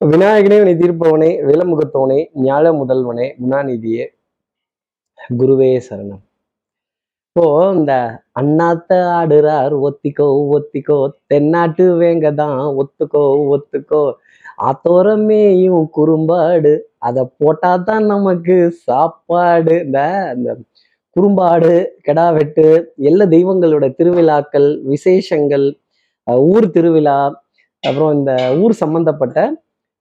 விநாயகனே வினை தீர்ப்பவனே விலமுகத்தவனே ஞாழ முதல்வனே குணாநிதியே குருவே சரணம். இப்போ இந்த அண்ணாத்த ஆடுறார் ஒத்திக்கோ ஒத்திக்கோ தென்னாட்டு வேங்கதான் ஒத்துக்கோ ஒத்துக்கோ. ஆத்தோரமேயும் குறும்பாடு அதை போட்டாதான் நமக்கு சாப்பாடு. இந்த இந்த குறும்பாடு கெடா வெட்டு எல்லா தெய்வங்களோட திருவிழாக்கள் விசேஷங்கள் ஊர் திருவிழா அப்புறம் இந்த ஊர் சம்பந்தப்பட்ட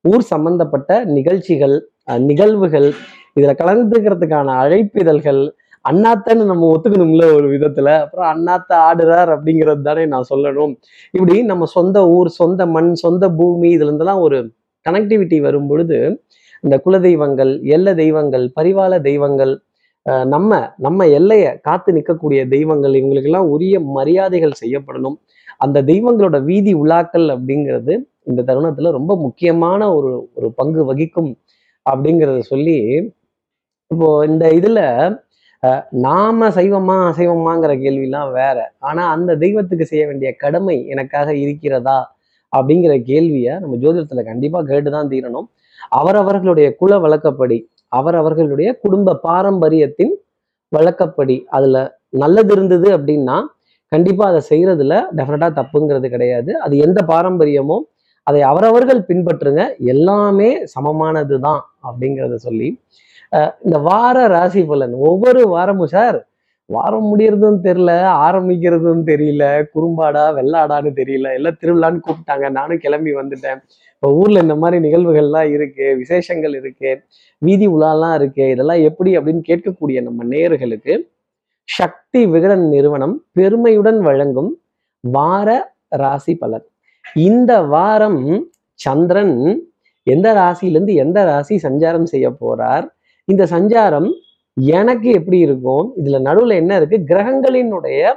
ஊர் சம்பந்தப்பட்ட நிகழ்ச்சிகள் அஹ் நிகழ்வுகள் இதுல கலந்துக்கிறதுக்கான அழைப்பிதழ்கள் அண்ணாத்தன்னு நம்ம ஒத்துக்கணும்ல ஒரு விதத்துல. அப்புறம் அண்ணாத்த ஆடுறார் அப்படிங்கிறது தானே நான் சொல்லணும். இப்படி நம்ம சொந்த ஊர் சொந்த மண் சொந்த பூமி இதுல இருந்தெல்லாம் ஒரு கனெக்டிவிட்டி வரும் பொழுது இந்த குலதெய்வங்கள் எல்ல தெய்வங்கள் பரிவால தெய்வங்கள் நம்ம நம்ம எல்லையை காத்து நிற்கக்கூடிய தெய்வங்கள் இவங்களுக்கெல்லாம் உரிய மரியாதைகள் செய்யப்படணும். அந்த தெய்வங்களோட வீதி உலாக்கள் அப்படிங்கிறது இந்த தருணத்துல ரொம்ப முக்கியமான ஒரு ஒரு பங்கு வகிக்கும் அப்படிங்கிறத சொல்லி இப்போ இந்த இதுல அஹ், நாம சைவமா அசைவமாங்கிற கேள்விலாம் வேற. ஆனா அந்த தெய்வத்துக்கு செய்ய வேண்டிய கடமை எனக்காக இருக்கிறதா அப்படிங்கிற கேள்வியை நம்ம ஜோதிடத்துல கண்டிப்பா கேட்டுதான் தீரணும். அவரவர்களுடைய குல வழக்கப்படி அவரவர்களுடைய குடும்ப பாரம்பரியத்தின் வழக்கப்படி அதுல நல்லது இருந்தது அப்படின்னா கண்டிப்பா அதை செய்யறதுல டெஃபினட்டா தப்புங்கிறது கிடையாது. அது எந்த பாரம்பரியமோ அதை அவரவர்கள் பின்பற்றுங்க. எல்லாமே சமமானது தான் அப்படிங்கிறத சொல்லி இந்த வார ராசி பலன். ஒவ்வொரு வாரமும் சார் வாரம் முடியறதும் தெரியல ஆரம்பிக்கிறதும் தெரியல குறும்பாடா வெள்ளாடான்னு தெரியல எல்லாம் திருவிழான்னு கூப்பிட்டாங்க. நானும் கிளம்பி வந்துட்டேன். இப்போ ஊர்ல இந்த மாதிரி நிகழ்வுகள்லாம் இருக்கு விசேஷங்கள் இருக்கு வீதி உலாலாம் இருக்கு இதெல்லாம் எப்படி அப்படின்னு கேட்கக்கூடிய நம்ம நேயர்களுக்கு சக்தி விகடன் நிறுவனம் பெருமையுடன் வழங்கும் வார ராசி பலன். இந்த வாரம் சந்திரன் எந்த ராசியிலேருந்து எந்த ராசி சஞ்சாரம் செய்ய போறார்? இந்த சஞ்சாரம் எனக்கு எப்படி இருக்கும்? இதுல நடுவுல என்ன இருக்கு? கிரகங்களினுடைய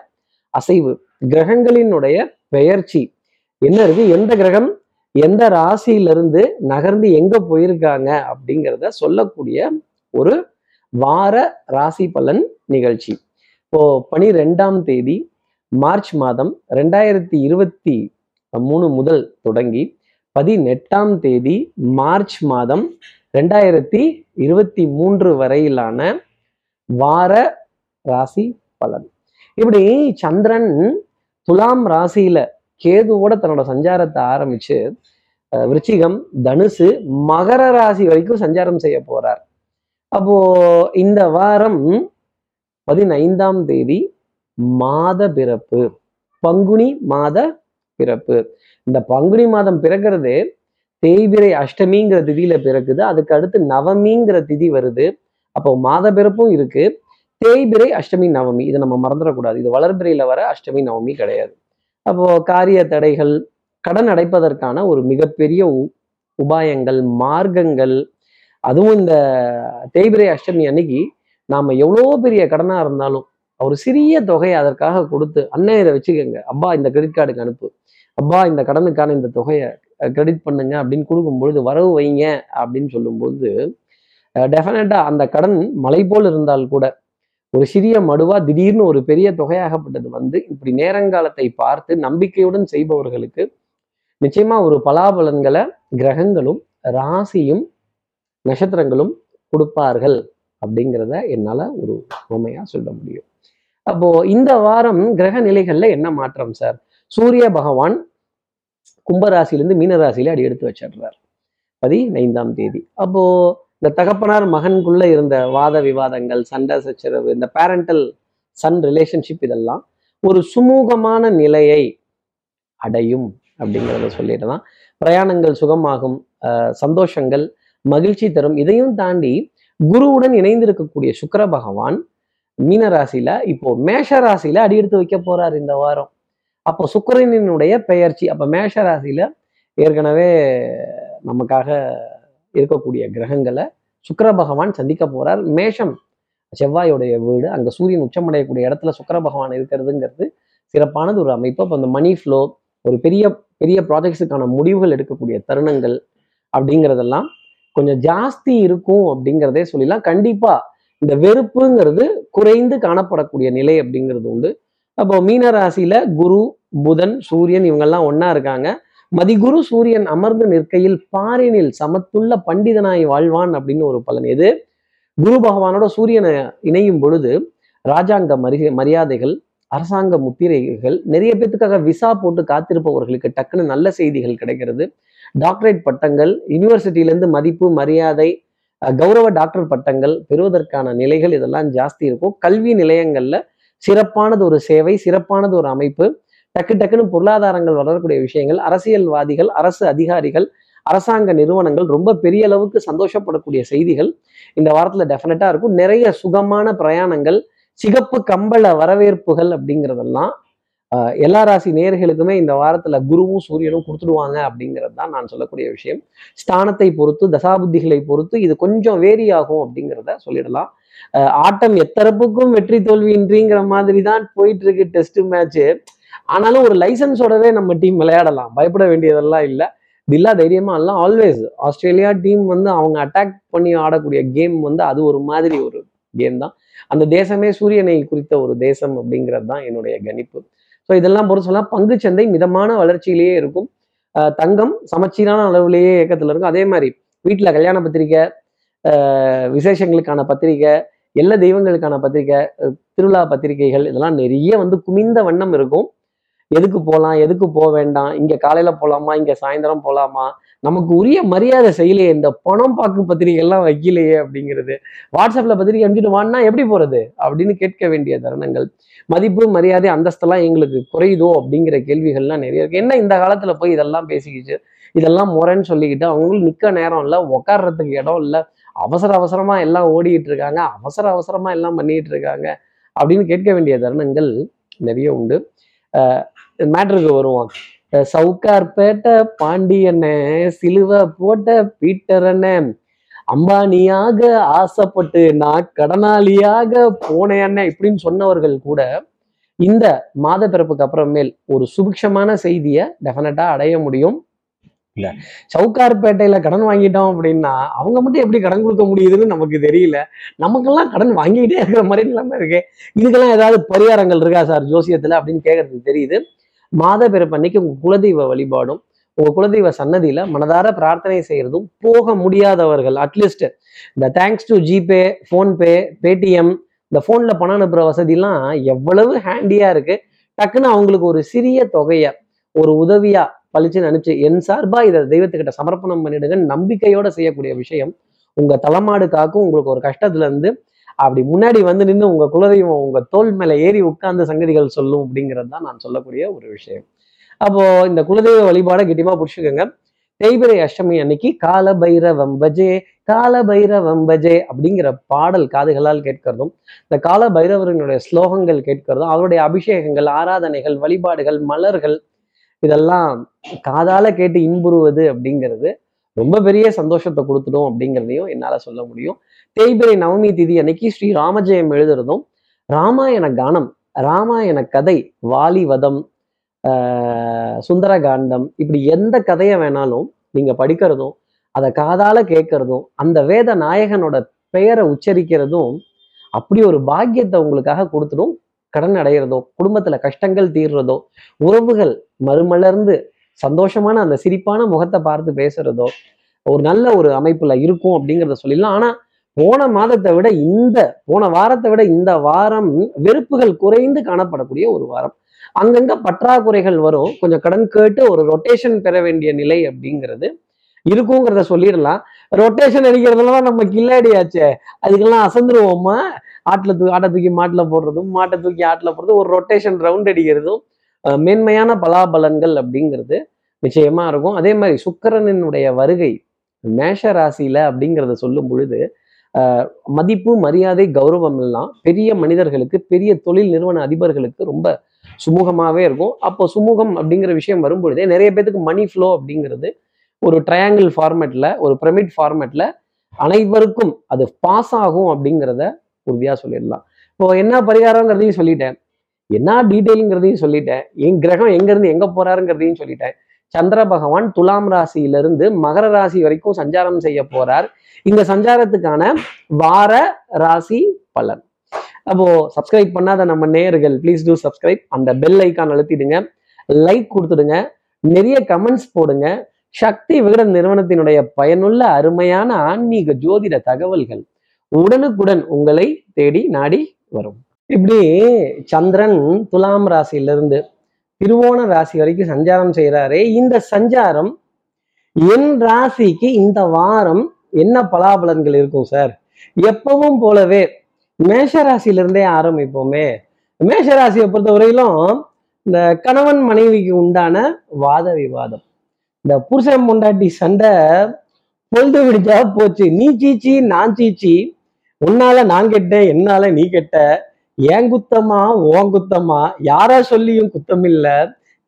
அசைவு கிரகங்களினுடைய பெயர்ச்சி. என்ன இருக்கு? எந்த கிரகம் எந்த ராசியிலிருந்து நகர்ந்து எங்க போயிருக்காங்க? அப்படிங்கிறத சொல்லக்கூடிய ஒரு வார ராசி பலன் நிகழ்ச்சி. இப்போ பனிரெண்டாம் தேதி மார்ச் மாதம் ரெண்டாயிரத்தி இருபத்தி மூணு முதல் தொடங்கி பதினெட்டாம் தேதி மார்ச் மாதம் ரெண்டாயிரத்தி இருபத்தி மூன்று வரையிலான வார ராசி பலன். இப்படி சந்திரன் துலாம் ராசியில கேதுவோட தன்னோட சஞ்சாரத்தை ஆரம்பிச்சு அஹ், விருச்சிகம் தனுசு மகர ராசி வரைக்கும் சஞ்சாரம் செய்ய போறார். அப்போ இந்த வாரம் பதினைந்தாம் தேதி மாத பிறப்பு. பங்குனி மாத பிறப்பு. இந்த பங்குனி மாதம் பிறக்கிறது தேய்பிரை அஷ்டமிங்கிற திதியில பிறக்குது. அதுக்கு அடுத்து நவமிங்கிற திதி வருது. அப்போ மாத பிறப்பும் இருக்கு. தேய்பிரை அஷ்டமி நவமி. இதை நம்ம மறந்துடக்கூடாது. இது வளர்பிரையில வர அஷ்டமி நவமி கிடையாது. அப்போ காரிய தடைகள் கடன் அடைப்பதற்கான ஒரு மிகப்பெரிய உ- உபாயங்கள் மார்க்கங்கள். அதுவும் இந்த தேய்பிரை அஷ்டமி அன்னைக்கு நாம எவ்வளோ பெரிய கடனா இருந்தாலும் ஒரு சிறிய தொகையை அதற்காக கொடுத்து அண்ணன் இதை வச்சுக்கோங்க. அப்பா இந்த கிரெடிட் கார்டுக்கு அனுப்பு. அப்பா இந்த கடனுக்கான இந்த தொகையை கிரெடிட் பண்ணுங்க அப்படின்னு கொடுக்கும்பொழுது வரவு வைங்க அப்படின்னு சொல்லும்போது டெஃபினட்டாக அந்த கடன் மலை போல் இருந்தால் கூட ஒரு சிறிய மடுவா திடீர்னு ஒரு பெரிய தொகையாகப்பட்டது வந்து இப்படி நேரங்காலத்தை பார்த்து நம்பிக்கையுடன் செய்பவர்களுக்கு நிச்சயமா ஒரு பலாபலன்களை கிரகங்களும் ராசியும் நட்சத்திரங்களும் கொடுப்பார்கள் அப்படிங்கிறத என்னால் ஒரு உண்மையாக சொல்ல முடியும். அப்போ இந்த வாரம் கிரக நிலைகள்ல என்ன மாற்றம் சார்? சூரிய பகவான் கும்பராசிலிருந்து மீனராசியில அடி எடுத்து வச்சிடுறார். பதினைந்தாம் தேதி. அப்போ இந்த தகப்பனார் மகனுக்குள்ள இருந்த வாத விவாதங்கள் சண்டை சச்சரவு இந்த பேரண்டல் சன் ரிலேஷன்ஷிப் இதெல்லாம் ஒரு சுமூகமான நிலையை அடையும் அப்படிங்கிறத தான் பிரயாணங்கள் சுகமாகும் சந்தோஷங்கள் மகிழ்ச்சி தரும். இதையும் தாண்டி குருவுடன் இணைந்திருக்கக்கூடிய சுக்கிர பகவான் மீன ராசியில இப்போ மேஷ ராசியில அடி எடுத்து வைக்க போறார் இந்த வாரம். அப்போ சுக்கிரனினுடைய பெயர்ச்சி அப்ப மேஷ ராசியில ஏற்கனவே நமக்காக இருக்கக்கூடிய கிரகங்களை சுக்கர பகவான் சந்திக்க போறார். மேஷம் செவ்வாயோடைய வீடு அங்க சூரியன் உச்சமடையக்கூடிய இடத்துல சுக்கர பகவான் இருக்கிறதுங்கிறது சிறப்பானது ஒரு அமைப்பு. அப்போ அந்த மணி ஃப்ளோ ஒரு பெரிய பெரிய ப்ராஜெக்ட்ஸுக்கான முடிவுகள் எடுக்கக்கூடிய தருணங்கள் அப்படிங்கிறதெல்லாம் கொஞ்சம் ஜாஸ்தி இருக்கும் அப்படிங்கிறதே சொல்லிடலாம். கண்டிப்பா இந்த வெறுப்புங்கிறது குறைந்து காணப்படக்கூடிய நிலை அப்படிங்கிறது உண்டு. அப்போ மீன ராசியில குரு புதன் சூரியன் இவங்கெல்லாம் ஒன்னா இருக்காங்க. மதிகுரு சூரியன் அமர்ந்து நிற்கையில் பாரினில் சமத்துள்ள பண்டிதனாய் வாழ்வான் அப்படின்னு ஒரு பலன் எது? குரு பகவானோட சூரியனை இணையும் பொழுது ராஜாங்க மரி மரியாதைகள் அரசாங்க முத்திரைகள் நிறைய பேத்துக்காக விசா போட்டு காத்திருப்பவர்களுக்கு டக்குன்னு நல்ல செய்திகள் கிடைக்கிறது. டாக்டரேட் பட்டங்கள் யூனிவர்சிட்டியிலேருந்து மதிப்பு மரியாதை கௌரவ டாக்டர் பட்டங்கள் பெறுவதற்கான நிலைகள் இதெல்லாம் ஜாஸ்தி இருக்கும். கல்வி நிலையங்கள்ல சிறப்பானது ஒரு சேவை சிறப்பானது ஒரு அமைப்பு. டக்கு டக்குன்னு பொருளாதாரங்கள் வளரக்கூடிய விஷயங்கள் அரசியல்வாதிகள் அரசு அதிகாரிகள் அரசாங்க நிறுவனங்கள் ரொம்ப பெரிய அளவுக்கு சந்தோஷப்படக்கூடிய செய்திகள் இந்த வாரத்துல டெஃபினட்டா இருக்கும். நிறைய சுகமான பிரயாணங்கள் சிகப்பு கம்பள வரவேற்புகள் அப்படிங்கிறதெல்லாம் எல்லா ராசி நேர்களுக்குமே இந்த வாரத்துல குருவும் சூரியனும் கொடுத்துடுவாங்க அப்படிங்கிறது தான் நான் சொல்லக்கூடிய விஷயம். ஸ்தானத்தை பொறுத்து தசாபுத்திகளை பொறுத்து இது கொஞ்சம் வேரி ஆகும் அப்படிங்கிறத சொல்லிடலாம். ஆஹ், ஆட்டம் எத்தரப்புக்கும் வெற்றி தோல்வியின்றிங்கிற மாதிரி தான் போயிட்டு இருக்கு டெஸ்ட் மேட்ச் ஆனாலும் ஒரு லைசன்ஸோடவே நம்ம டீம் விளையாடலாம். பயப்பட வேண்டியதெல்லாம் இல்லை. தில்லா தைரியமா எல்லாம் ஆல்வேஸ் ஆஸ்திரேலியா டீம் வந்து அவங்க அட்டாக் பண்ணி ஆடக்கூடிய கேம் வந்து அது ஒரு மாதிரி ஒரு கேம் தான். அந்த தேசமே சூரியனை குறித்த ஒரு தேசம் அப்படிங்கிறது தான் என்னுடைய கணிப்பு. ஸோ இதெல்லாம் பொறுத்து சொல்லலாம் பங்குச்சந்தை மிதமான வளர்ச்சியிலேயே இருக்கும். அஹ் தங்கம் சமச்சீரான அளவுலேயே இயக்கத்தில் இருக்கும். அதே மாதிரி வீட்டில் கல்யாண பத்திரிக்கை விசேஷங்களுக்கான பத்திரிக்கை எல்லா தெய்வங்களுக்கான பத்திரிக்கை திருவிழா பத்திரிகைகள் இதெல்லாம் நிறைய வந்து குமிந்த வண்ணம் இருக்கும். எதுக்கு போகலாம் எதுக்கு போக வேண்டாம் இங்க காலையில போகலாமா இங்க சாயந்தரம் போகலாமா நமக்கு உரிய மரியாதை செய்யலையே இந்த பணம் பார்க்கும் பத்திரிகை எல்லாம் வைக்கலையே அப்படிங்கிறது. வாட்ஸ்அப்ல பத்திரிகை அனுப்பிட்டு வான்னா எப்படி போகிறது அப்படின்னு கேட்க வேண்டிய தருணங்கள். மதிப்பு மரியாதை அந்தஸ்தெல்லாம் எங்களுக்கு குறையுதோ அப்படிங்கிற கேள்விகள்லாம் நிறைய இருக்கு. என்ன இந்த காலத்துல போய் இதெல்லாம் பேசிக்கிச்சு? இதெல்லாம் முறைன்னு சொல்லிக்கிட்டு அவங்களும் நிக்க நேரம் இல்லை உட்கார்றதுக்கு இடம் இல்லை அவசர அவசரமா எல்லாம் ஓடிக்கிட்டு இருக்காங்க அவசர அவசரமா எல்லாம் பண்ணிட்டு இருக்காங்க அப்படின்னு கேட்க வேண்டிய தருணங்கள் நிறைய உண்டு. மேட்ருக்கு வருவோம். சவுக்கார்பேட்டை பாண்டியண்ணே சிலுவை போட்ட பீட்டர் அண்ணன் அம்பானியாக ஆசைப்பட்டு நான் கடனாளியாக போனேன் இப்படின்னு சொன்னவர்கள் கூட இந்த மாத பிறப்புக்கு அப்புறமேல் ஒரு சுபிக்ஷமான செய்தியை டெஃபினட்டா அடைய முடியும். இல்ல. சவுக்கார்பேட்டையில கடன் வாங்கிட்டோம் அப்படின்னா அவங்க மட்டும் எப்படி கடன் கொடுக்க முடியுதுன்னு நமக்கு தெரியல. நமக்கெல்லாம் கடன் வாங்கிக்கிட்டே இருக்கிற மாதிரி நிலைமை இருக்கு. இதுக்கெல்லாம் ஏதாவது பரிகாரங்கள் இருக்கா சார்? ஜோசியத்துல அப்படின்னு கேட்கறதுக்கு தெரியுது. மாத அன்னைக்கு உங்க குலதெய்வ வழிபாடும் உங்க குலதெய்வ சன்னதியில மனதார பிரார்த்தனை செய்யறதும் போக முடியாதவர்கள். அட்லீஸ்ட் இந்த thanks to GPay PhonePe Paytm இந்த ஃபோனில் பணம் அனுப்புகிற வசதிலாம் எவ்வளவு ஹேண்டியாக இருக்கு. டக்குன்னு அவங்களுக்கு ஒரு சிறிய தொகையை ஒரு உதவியாக பழிச்சுன்னு அனுப்பிச்சு என் சார்பாக இதை தெய்வத்துக்கிட்ட சமர்ப்பணம் பண்ணிடுங்க நம்பிக்கையோடு செய்யக்கூடிய விஷயம். உங்கள் தலைமாடு காக்கும் உங்களுக்கு ஒரு கஷ்டத்துலேருந்து அப்படி முன்னாடி வந்து நின்று உங்க குலதெய்வம் உங்க தோல் மேல ஏறி உட்கார்ந்த சங்கதிகள் சொல்லும் அப்படிங்கிறது தான் நான் சொல்லக்கூடிய ஒரு விஷயம். அப்போ இந்த குலதெய்வ வழிபாடை கெட்டியமா புடிச்சுக்கோங்க. தேய்பிரை அஷ்டமி அன்னைக்கு கால பைரவம் பஜே கால பைரவம் பஜே அப்படிங்கிற பாடல் காதுகளால் கேட்கிறதும் இந்த கால பைரவரனுடைய ஸ்லோகங்கள் கேட்கிறதும் அவருடைய அபிஷேகங்கள் ஆராதனைகள் வழிபாடுகள் மலர்கள் இதெல்லாம் காதால கேட்டு இன்புறுவது அப்படிங்கிறது ரொம்ப பெரிய சந்தோஷத்தை கொடுத்துடும் அப்படிங்கிறதையும் என்னால சொல்ல முடியும். தேய்பிரை நவமி திதி அன்னைக்கு ஸ்ரீ ராமஜெயம் எழுதுறதும் ராமாயண கானம் ராமாயண கதை வாலிவதம் ஆஹ் சுந்தரகாண்டம் இப்படி எந்த கதையை வேணாலும் நீங்க படிக்கிறதும் அதை காதால கேட்கறதும் அந்த வேத நாயகனோட பெயரை உச்சரிக்கிறதும் அப்படி ஒரு பாக்கியத்தை உங்களுக்காக கொடுத்துடும் கடன் அடைகிறதோ குடும்பத்துல கஷ்டங்கள் தீர்றதோ உறவுகள் மறுமலர்ந்து சந்தோஷமான அந்த சிரிப்பான முகத்தை பார்த்து பேசுறதோ ஒரு நல்ல ஒரு அமைப்புல இருக்கும் அப்படிங்கிறத சொல்லிடலாம். ஆனா போன மாதத்தை விட இந்த போன வாரத்தை விட இந்த வாரம் வெறுப்புகள் குறைந்து காணப்படக்கூடிய ஒரு வாரம். அங்கங்க பற்றாக்குறைகள் வரும். கொஞ்சம் கடன் கேட்டு ஒரு ரொட்டேஷன் பெற வேண்டிய நிலை அப்படிங்கிறது இருக்குங்கிறத சொல்லிடலாம். ரொட்டேஷன் அடிக்கிறதுல தான் நம்ம கில்லாடியாச்சே அதுக்கெல்லாம் அசந்துருவோமா? ஆட்டில் தூக்கி ஆட்டை தூக்கி மாட்டில் போடுறதும் மாட்டை தூக்கி ஆட்டில் போடுறதும் ஒரு ரொட்டேஷன் ரவுண்ட் அடிக்கிறதும் அஹ் மேன்மையான பலாபலன்கள் அப்படிங்கிறது நிச்சயமா இருக்கும். அதே மாதிரி சுக்கிரனினுடைய வருகை மேஷ ராசியில அப்படிங்கிறத சொல்லும் பொழுது மதிப்பு மரியாதை கௌரவம் எல்லாம் பெரிய மனிதர்களுக்கு பெரிய தொழில் நிறுவன அதிபர்களுக்கு ரொம்ப சுமூகமாகவே இருக்கும். அப்போ சுமூகம் அப்படிங்கிற விஷயம் வரும்பொழுதே நிறைய பேத்துக்கு மணி ஃப்ளோ அப்படிங்கிறது ஒரு ட்ரையாங்கிள் ஃபார்மேட்டில் ஒரு பிரமிட் ஃபார்மேட்டில் அனைவருக்கும் அது பாஸ் ஆகும் அப்படிங்கிறத உறுதியாக சொல்லிடலாம். இப்போ என்ன பரிகாரங்கிறதையும் சொல்லிட்டேன். என்ன டீட்டெயிலுங்கிறதையும் சொல்லிட்டேன். என் கிரகம் எங்கேருந்து எங்கே போகிறாருங்கிறதையும் சொல்லிட்டேன். சந்திர பகவான் துலாம் ராசியிலிருந்து மகர ராசி வரைக்கும் சஞ்சாரம் செய்ய போறார். இந்த சஞ்சாரத்துக்கான வார ராசி பலன். அப்போ சப்ஸ்கிரைப் பண்ணாத நம்ம நேயர்கள் ப்ளீஸ் டூ சப்ஸ்கிரைப் அந்த பெல் ஐக்கான் அழுத்திடுங்க. லைக் கொடுத்துடுங்க. நிறைய கமெண்ட்ஸ் போடுங்க. சக்தி விகடன் நிறுவனத்தினுடைய பயனுள்ள அருமையான ஆன்மீக ஜோதிட தகவல்கள் உடனுக்குடன் உங்களை தேடி நாடி வரும். இப்படி சந்திரன் துலாம் ராசியிலிருந்து திருவோண ராசி வரைக்கும் சஞ்சாரம் செய்கிறாரே இந்த சஞ்சாரம் என் ராசிக்கு இந்த வாரம் என்ன பலாபலன்கள் இருக்கும் சார்? எப்பவும் போலவே மேஷ ராசியிலிருந்தே ஆரம்பிப்போமே. மேஷ ராசியை பொறுத்த வரையிலும் இந்த கணவன் மனைவிக்கு உண்டான வாத விவாதம். இந்த புருஷன் பொண்டாட்டி சண்டை பொழுது விடிச்சா போச்சு. நீ சீச்சி நான் சீச்சி உன்னால நான் கெட்டேன் என்னால நீ கெட்ட ஏன் குத்தமா ஓன் குத்தமா? யாரா சொல்லியும் குத்தம் இல்ல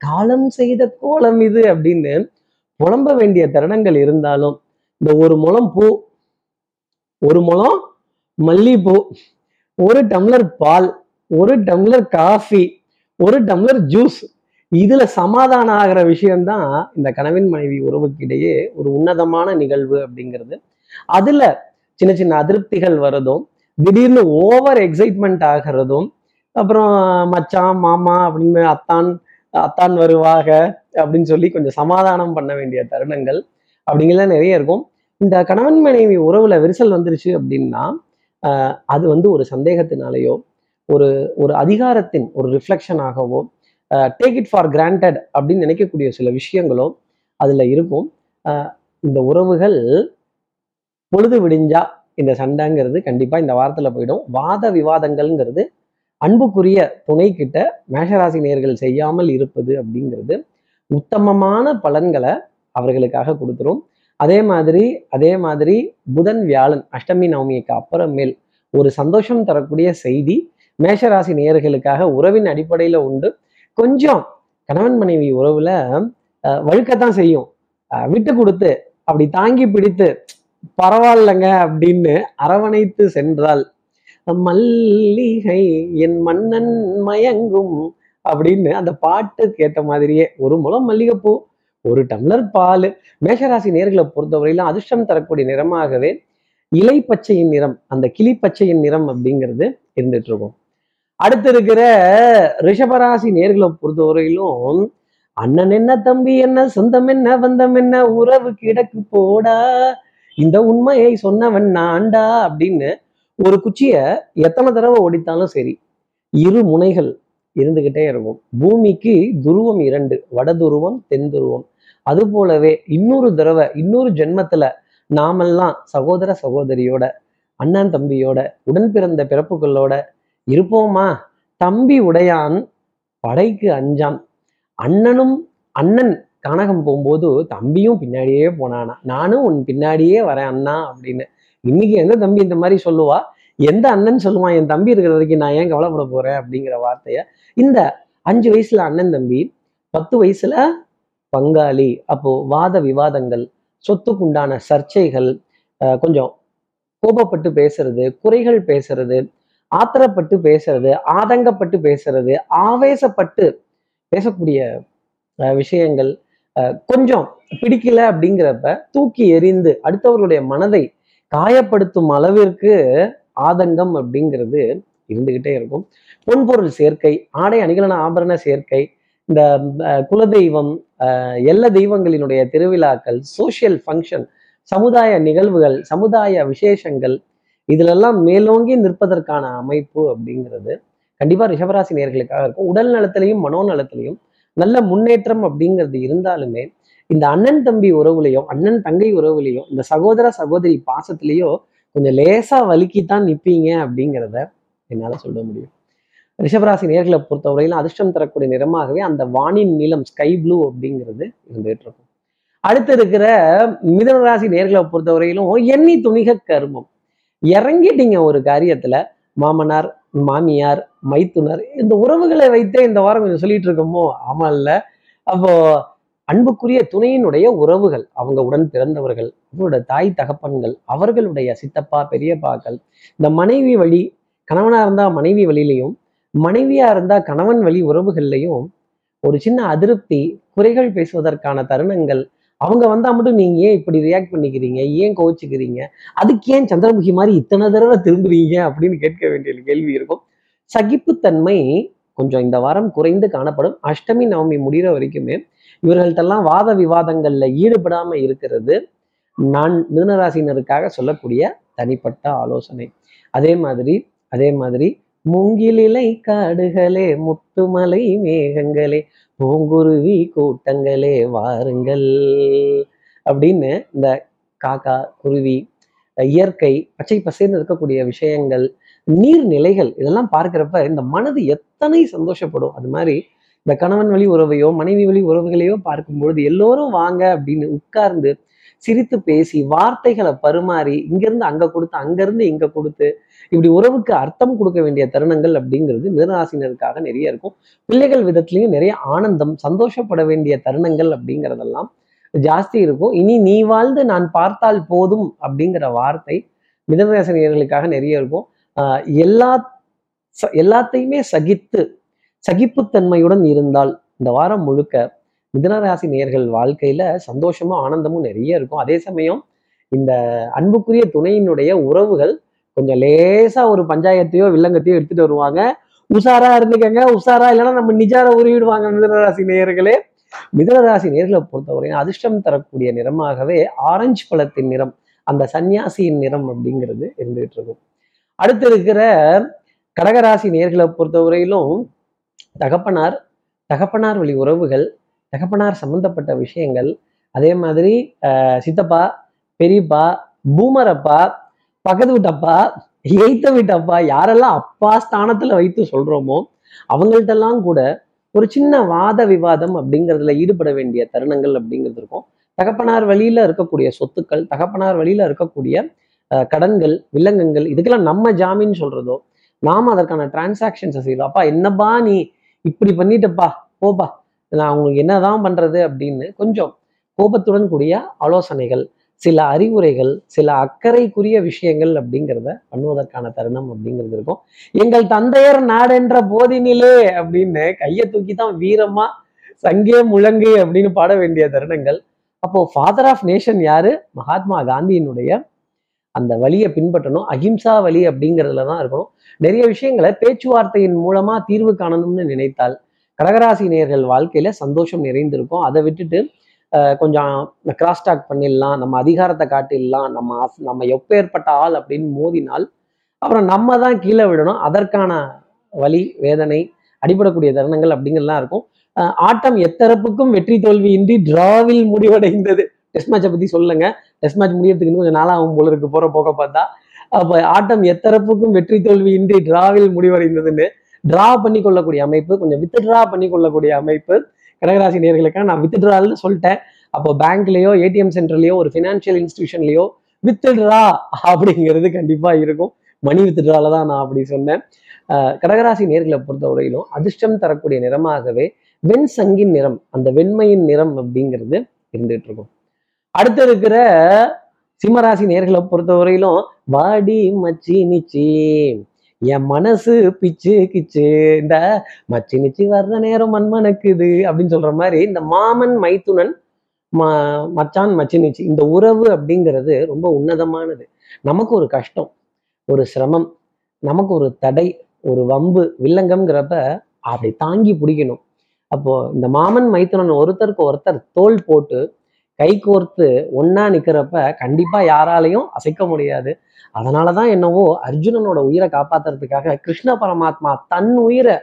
காலம் செய்த கோலம் இது அப்படின்னு புலம்ப வேண்டிய தருணங்கள் இருந்தாலும் இந்த ஒரு முளம் பூ ஒரு முளம் மல்லிகைப்பூ ஒரு டம்ளர் பால் ஒரு டம்ளர் காஃபி ஒரு டம்ளர் ஜூஸ் இதுல சமாதானம் ஆகிற விஷயம்தான் இந்த கணவன் மனைவி உறவுக்கிடையே ஒரு உன்னதமான நிகழ்வு அப்படிங்கிறது. அதுல சின்ன சின்ன அதிருப்திகள் வரதும். திடீர்னு ஓவர் எக்ஸைட்மெண்ட் ஆகிறதும் அப்புறம் மச்சான் மாமா அப்படின்னு அத்தான் அத்தான் வருவாக அப்படின்னு சொல்லி கொஞ்சம் சமாதானம் பண்ண வேண்டிய தருணங்கள் அப்படிங்கலாம் நிறைய இருக்கும். இந்த கணவன் மனைவி உறவுல விரிசல் வந்துருச்சு அப்படின்னா அது வந்து ஒரு சந்தேகத்தினாலேயோ ஒரு ஒரு அதிகாரத்தின் ஒரு ரிஃப்ளெக்ஷனாகவோ டேக் இட் ஃபார் கிராண்டட் அப்படின்னு நினைக்கக்கூடிய சில விஷயங்களோ அதில் இருக்கும். இந்த உறவுகள் பொழுது விடிஞ்சா இந்த சண்டைங்கிறது கண்டிப்பா இந்த வாரத்துல போயிடும். வாத விவாதங்கள்ங்கிறது அன்புக்குரிய துணை கிட்ட மேஷராசி நேர்கள் செய்யாமல் இருப்பது அப்படிங்கிறது உத்தமமான பலன்களை அவர்களுக்காக கொடுத்துரும். அதே மாதிரி அதே மாதிரி புதன் வியாழன் அஷ்டமி நவமிக்கு அப்புறமேல் ஒரு சந்தோஷம் தரக்கூடிய செய்தி மேஷராசி நேயர்களுக்காக உறவின் அடிப்படையில உண்டு. கொஞ்சம் கணவன் மனைவி உறவுல அஹ், வழுக்கத்தான் செய்யும். விட்டு கொடுத்து அப்படி தாங்கி பிடித்து பரவாயில்லைங்க அப்படின்னு அரவணைத்து சென்றால் மல்லிகை என் மன்னன் மயங்கும் அப்படின்னு அந்த பாட்டுக்கு ஏத்த மாதிரியே ஒரு முழம் மல்லிகைப்பூ ஒரு டம்ளர் பால் மேஷராசி நேர்களை பொறுத்தவரையிலும் அதிர்ஷ்டம் தரக்கூடிய நிறமாகவே இலை பச்சையின் நிறம் அந்த கிளி பச்சையின் நிறம் அப்படிங்கிறது இருந்துட்டு இருக்கும். அடுத்து இருக்கிற ரிஷபராசி நேர்களை பொறுத்தவரையிலும் அண்ணன் என்ன தம்பி என்ன சொந்தம் என்ன பந்தம் என்ன உறவு கிடக்கு போடா இந்த உண்மையை சொன்னவன் நான்டா அப்படின்னு ஒரு குச்சிய எத்தனை தடவை ஒடித்தாலும் சரி இரு முனைகள் இருந்துகிட்டே இருக்கும். பூமிக்கு துருவம் இரண்டு வட துருவம் தென் துருவம் அது போலவே இன்னொரு தடவை இன்னொரு ஜென்மத்துல நாமெல்லாம் சகோதர சகோதரியோட அண்ணன் தம்பியோட உடன் பிறந்த பிறப்புகளோட இருப்போமா? தம்பி உடையான் படைக்கு அஞ்சான் அண்ணனும் அண்ணன் கனகம் போகும்போது தம்பியும் பின்னாடியே போனானா? நானும் உன் பின்னாடியே வரேன் அண்ணா அப்படின்னு. இன்னைக்கு எந்த தம்பி இந்த மாதிரி சொல்லுவா? எந்த அண்ணன் சொல்லுவான் என் தம்பி இருக்கிற வரைக்கும் நான் ஏன் கவலைப்பட போறேன்? அப்படிங்கிற வார்த்தைய இந்த அஞ்சு வயசுல அண்ணன் தம்பி பத்து வயசுல பங்காளி அப்போ வாத விவாதங்கள் சொத்துக்குண்டான சர்ச்சைகள் அஹ் கொஞ்சம் கோபப்பட்டு பேசுறது குறைகள் பேசுறது ஆத்திரப்பட்டு பேசுறது ஆதங்கப்பட்டு பேசுறது ஆவேசப்பட்டு பேசக்கூடிய அஹ், விஷயங்கள் கொஞ்சம் பிடிக்கல அப்படிங்கிறப்ப தூக்கி எறிந்து அடுத்தவர்களுடைய மனதை காயப்படுத்தும் அளவிற்கு ஆதங்கம் அப்படிங்கிறது இருந்துகிட்டே இருக்கும். பொன்பொருள் சேர்க்கை ஆடை அணிகலன ஆபரண சேர்க்கை இந்த குலதெய்வம் எல்ல எல்லா தெய்வங்களினுடைய திருவிழாக்கள் சோஷியல் ஃபங்க்ஷன் சமுதாய நிகழ்வுகள் சமுதாய விசேஷங்கள் இதிலெல்லாம் மேலோங்கி நிற்பதற்கான அமைப்பு அப்படிங்கிறது கண்டிப்பாக ரிஷபராசி நேர்களுக்காக இருக்கும். உடல் நலத்திலையும் மனோநலத்திலையும் நல்ல முன்னேற்றம் அப்படிங்கிறது இருந்தாலுமே இந்த அண்ணன் தம்பி உறவுலையும் அண்ணன் தங்கை உறவுலையும் இந்த சகோதர சகோதரி பாசத்திலேயோ கொஞ்சம் லேசா வலுக்கித்தான் நிற்பீங்க அப்படிங்கிறத என்னால சொல்ல முடியும். ரிஷபராசி நேர்களை பொறுத்தவரையிலும் அதிர்ஷ்டம் தரக்கூடிய நிறமாகவே அந்த வானின் நீளம் ஸ்கை ப்ளூ அப்படிங்கிறது இருந்துகிட்டு இருக்கும். அடுத்து இருக்கிற மிதனராசி நேர்களை பொறுத்தவரையிலும் எண்ணி துணிக கருமம். இறங்கிட்டீங்க ஒரு காரியத்துல மாமனார் மாமியார் மைத்துனர் இந்த உறவுகளை வைத்தே இந்த வாரம் கொஞ்சம் சொல்லிட்டு இருக்கோமோ? ஆமா இல்ல. அப்போ அன்புக்குரிய துணையினுடைய உறவுகள் அவங்க உடன் பிறந்தவர்கள் அவங்களோட தாய் தகப்பன்கள் அவர்களுடைய சித்தப்பா பெரியப்பாக்கள் இந்த மனைவி வழி கணவனா இருந்தா மனைவி வழியிலையும் மனைவியா இருந்தா கணவன் வழி உறவுகள்லையும் ஒரு சின்ன அதிருப்தி குறைகள் பேசுவதற்கான தருணங்கள் அவங்க வந்தா மட்டும் நீங்க ஏன் இப்படி ரியாக்ட் பண்ணிக்கிறீங்க? ஏன் கோவிச்சுக்கிறீங்க? அதுக்கு ஏன் சந்திரமுகி மாதிரி இத்தனை தடவை திரும்புறீங்க? அப்படின்னு கேட்க வேண்டிய கேள்வி இருக்கும். சகிப்புத்தன்மை கொஞ்சம் இந்த வாரம் குறைந்து காணப்படும். அஷ்டமி நவமி முடிகிற வரைக்குமே இவர்கள்ட்டெல்லாம் வாத விவாதங்கள்ல ஈடுபடாம இருக்கிறது நான் மீனராசினருக்காக சொல்லக்கூடிய தனிப்பட்ட ஆலோசனை. அதே மாதிரி அதே மாதிரி மூங்கிலிலை காடுகளே முத்துமலை மேகங்களே பூங்குருவி கூட்டங்களே வாருங்கள் அப்படின்னு இந்த காக்கா குருவி இயற்கை பச்சை பசேர்ந்து இருக்கக்கூடிய விஷயங்கள் நீர்நிலைகள் இதெல்லாம் பார்க்குறப்ப இந்த மனது எத்தனை சந்தோஷப்படும். அது மாதிரி இந்த கணவன் வழி உறவையோ மனைவி வழி உறவுகளையோ பார்க்கும்பொழுது எல்லோரும் வாங்க அப்படின்னு உட்கார்ந்து சிரித்து பேசி வார்த்தைகளை பரிமாறி இங்கிருந்து அங்க கொடுத்து அங்கிருந்து இங்க கொடுத்து இப்படி உறவுக்கு அர்த்தம் கொடுக்க வேண்டிய தருணங்கள் அப்படிங்கிறது மிதராசினருக்காக நிறைய இருக்கும். பிள்ளைகள் விதத்துலயும் நிறைய ஆனந்தம் சந்தோஷப்பட வேண்டிய தருணங்கள் அப்படிங்கிறதெல்லாம் ஜாஸ்தி இருக்கும். இனி நீ வாழ்ந்து நான் பார்த்தால் போதும் அப்படிங்கிற வார்த்தை மிதராசினியர்களுக்காக நிறைய இருக்கும். ஆஹ் எல்லா எல்லாத்தையுமே சகித்து சகிப்புத்தன்மையுடன் இருந்தால் இந்த வாரம் முழுக்க மிதனராசி நேர்கள் வாழ்க்கையில சந்தோஷமும் ஆனந்தமும் நிறைய இருக்கும். அதே சமயம் இந்த அன்புக்குரிய துணையினுடைய உறவுகள் கொஞ்சம் லேசா ஒரு பஞ்சாயத்தையோ வில்லங்கத்தையோ எடுத்துட்டு வருவாங்க. உஷாரா இருந்துக்கங்க. உஷாரா இல்லைன்னா நம்ம நிஜார உருவிடுவாங்க மிதனராசி நேயர்களே மிதனராசி நேர்களை பொறுத்தவரையும் அதிர்ஷ்டம் தரக்கூடிய நிறமாகவே ஆரஞ்சு பழத்தின் நிறம் அந்த சன்னியாசியின் நிறம் அப்படிங்கிறது இருந்துகிட்டு இருக்கும். அடுத்து இருக்கிற கடகராசி நேர்களை பொறுத்தவரையிலும் தகப்பனார் தகப்பனார் வழி உறவுகள் தகப்பனார் சம்பந்தப்பட்ட விஷயங்கள். அதே மாதிரி சித்தப்பா பெரியப்பா பூமரப்பா பக்கத்து வீட்டப்பா எய்த்த வீட்டப்பா யாரெல்லாம் அப்பா ஸ்தானத்துல வைத்து சொல்றோமோ அவங்கள்ட்டெல்லாம் கூட ஒரு சின்ன வாத விவாதம் அப்படிங்கிறதுல ஈடுபட வேண்டிய தருணங்கள் அப்படிங்கிறது இருக்கும். தகப்பனார் வழியில இருக்கக்கூடிய சொத்துக்கள் தகப்பனார் வழியில இருக்கக்கூடிய கடன்கள் வில்லங்கங்கள் இதுக்கெல்லாம் நம்ம ஜாமீன் சொல்றதோ நாம அதற்கான டிரான்சாக்ஷன்ஸை செய்யறோம் அப்பா என்னப்பா நீ இப்படி பண்ணிட்டப்பா போப்பா நான் அவங்களுக்கு என்னதான் பண்றது அப்படின்னு கொஞ்சம் கோபத்துடன் கூடிய ஆலோசனைகள் சில அறிவுரைகள் சில அக்கறைக்குரிய விஷயங்கள் அப்படிங்கிறத பண்ணுவதற்கான தருணம் அப்படிங்கிறது இருக்கும். எங்கள் தந்தையர் நாடென்ற போதினிலே அப்படின்னு கையை தூக்கி தான் வீரமா சங்கே முழங்கு அப்படின்னு பாட வேண்டிய தருணங்கள். அப்போ ஃபாதர் ஆஃப் நேஷன் யாரு? மகாத்மா காந்தியினுடைய அந்த வழியை பின்பற்றணும் அகிம்சா வழி அப்படிங்கிறதுல தான் இருக்கணும். நிறைய விஷயங்களை பேச்சுவார்த்தையின் மூலமா தீர்வு காணணும்னு நினைத்தால் கடகராசி நேர்கள் வாழ்க்கையில சந்தோஷம் நிறைந்திருக்கும். அதை விட்டுட்டு கொஞ்சம் கிராஸ் டாக் பண்ணிடலாம் நம்ம அதிகாரத்தை காட்டிடலாம் நம்ம நம்ம எப்பேற்பட்ட ஆள் அப்படின்னு மோதினால் அப்புறம் நம்ம தான் கீழே விடணும் அதற்கான வலி வேதனை அடிபடக்கூடிய தருணங்கள் அப்படிங்கலாம் இருக்கும். ஆட்டம் எத்தரப்புக்கும் வெற்றி தோல்வியின்றி டிராவில் முடிவடைந்தது. டெஸ்ட் மேட்சை பத்தி சொல்லுங்க. டெஸ்ட் மேட்ச் முடியறதுக்கு இன்னும் கொஞ்சம் நாளாகும் போல இருக்கு. போற போக பார்த்தா. அப்போ ஆட்டம் எத்தரப்புக்கும் வெற்றி தோல்வியின்றி டிராவில் முடிவடைந்ததுன்னு டிரா பண்ணி கொள்ளக்கூடிய அமைப்பு கொஞ்சம் வித் ட்ரா பண்ணி கொள்ளக்கூடிய அமைப்பு. கடகராசி நேர்களுக்காக நான் வித்ட்ரால்னு சொல்லிட்டேன். அப்போ பேங்க்லயோ ஏடிஎம் சென்டர்லயோ ஒரு ஃபினான்ஷியல் இன்ஸ்டிடியூஷன்லயோ வித் ட்ரா அப்படிங்கிறது கண்டிப்பா இருக்கும். மணி வித் ட்ரால தான் நான் அப்படி சொன்னேன். கடகராசி நேர்களை பொறுத்தவரையிலும் அதிர்ஷ்டம் தரக்கூடிய நிறமாகவே வெண் சங்கின் நிறம் அந்த வெண்மையின் நிறம் அப்படிங்கிறது இருந்துட்டு இருக்கும். அடுத்து இருக்கிற சிம்மராசி நேர்களை பொறுத்தவரையிலும் வாடி மச்சி நிச்சி என் மனசு பிச்சு கிச்சு இந்த மச்சி நிச்சு வர்ற நேரம் மண்மணக்குது அப்படின்னு சொல்ற மாதிரி இந்த மாமன் மைத்துனன் ம மச்சான் மச்சி நிச்சு இந்த உறவு அப்படிங்கிறது ரொம்ப உன்னதமானது. நமக்கு ஒரு கஷ்டம் ஒரு சிரமம் நமக்கு ஒரு தடை ஒரு வம்பு வில்லங்கம்ங்கிறப்ப அப்படி தாங்கி பிடிக்கணும். அப்போ இந்த மாமன் மைத்துனன் ஒருத்தருக்கு ஒருத்தர் தோல் போட்டு கை கோர்த்து ஒன்னா நிக்கிறப்ப கண்டிப்பா யாராலையும் அசைக்க முடியாது. அதனாலதான் என்னவோ அர்ஜுனனோட உயிரை காப்பாத்துறதுக்காக கிருஷ்ண பரமாத்மா தன் உயிரை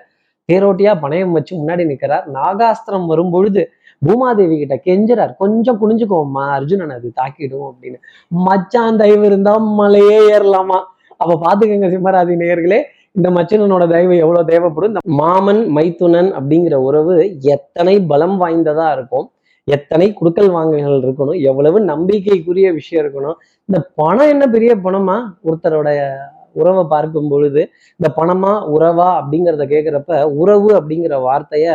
தேரோட்டியா பணயம் வச்சு முன்னாடி நிக்கிறார். நாகாஸ்திரம் வரும் பொழுது பூமாதேவி கிட்ட கெஞ்சுறார். கொஞ்சம் குனிஞ்சுக்கோம்மா அர்ஜுனன் அது தாக்கிடும் அப்படின்னு. மச்சான் தயவு இருந்தா மலையே ஏறலாமா? அப்ப பாத்துக்கங்க சிம்மராதி நேயர்களே இந்த மச்சனனோட தயவு எவ்வளவு தேவைப்படும்? இந்த மாமன் மைத்துனன் அப்படிங்கிற உறவு எத்தனை பலம் வாய்ந்ததா இருக்கும்? எத்தனை குடுக்கல் வாங்கல்கள் இருக்கணும் எவ்வளவு நம்பிக்கைக்குரிய விஷயம் இருக்கணும் இந்த பணம் என்ன பெரிய பணமா? ஒருத்தரோட உறவை பார்க்கும் பொழுது இந்த பணமா உறவா அப்படிங்கிறத கேட்குறப்ப உறவு அப்படிங்கிற வார்த்தைய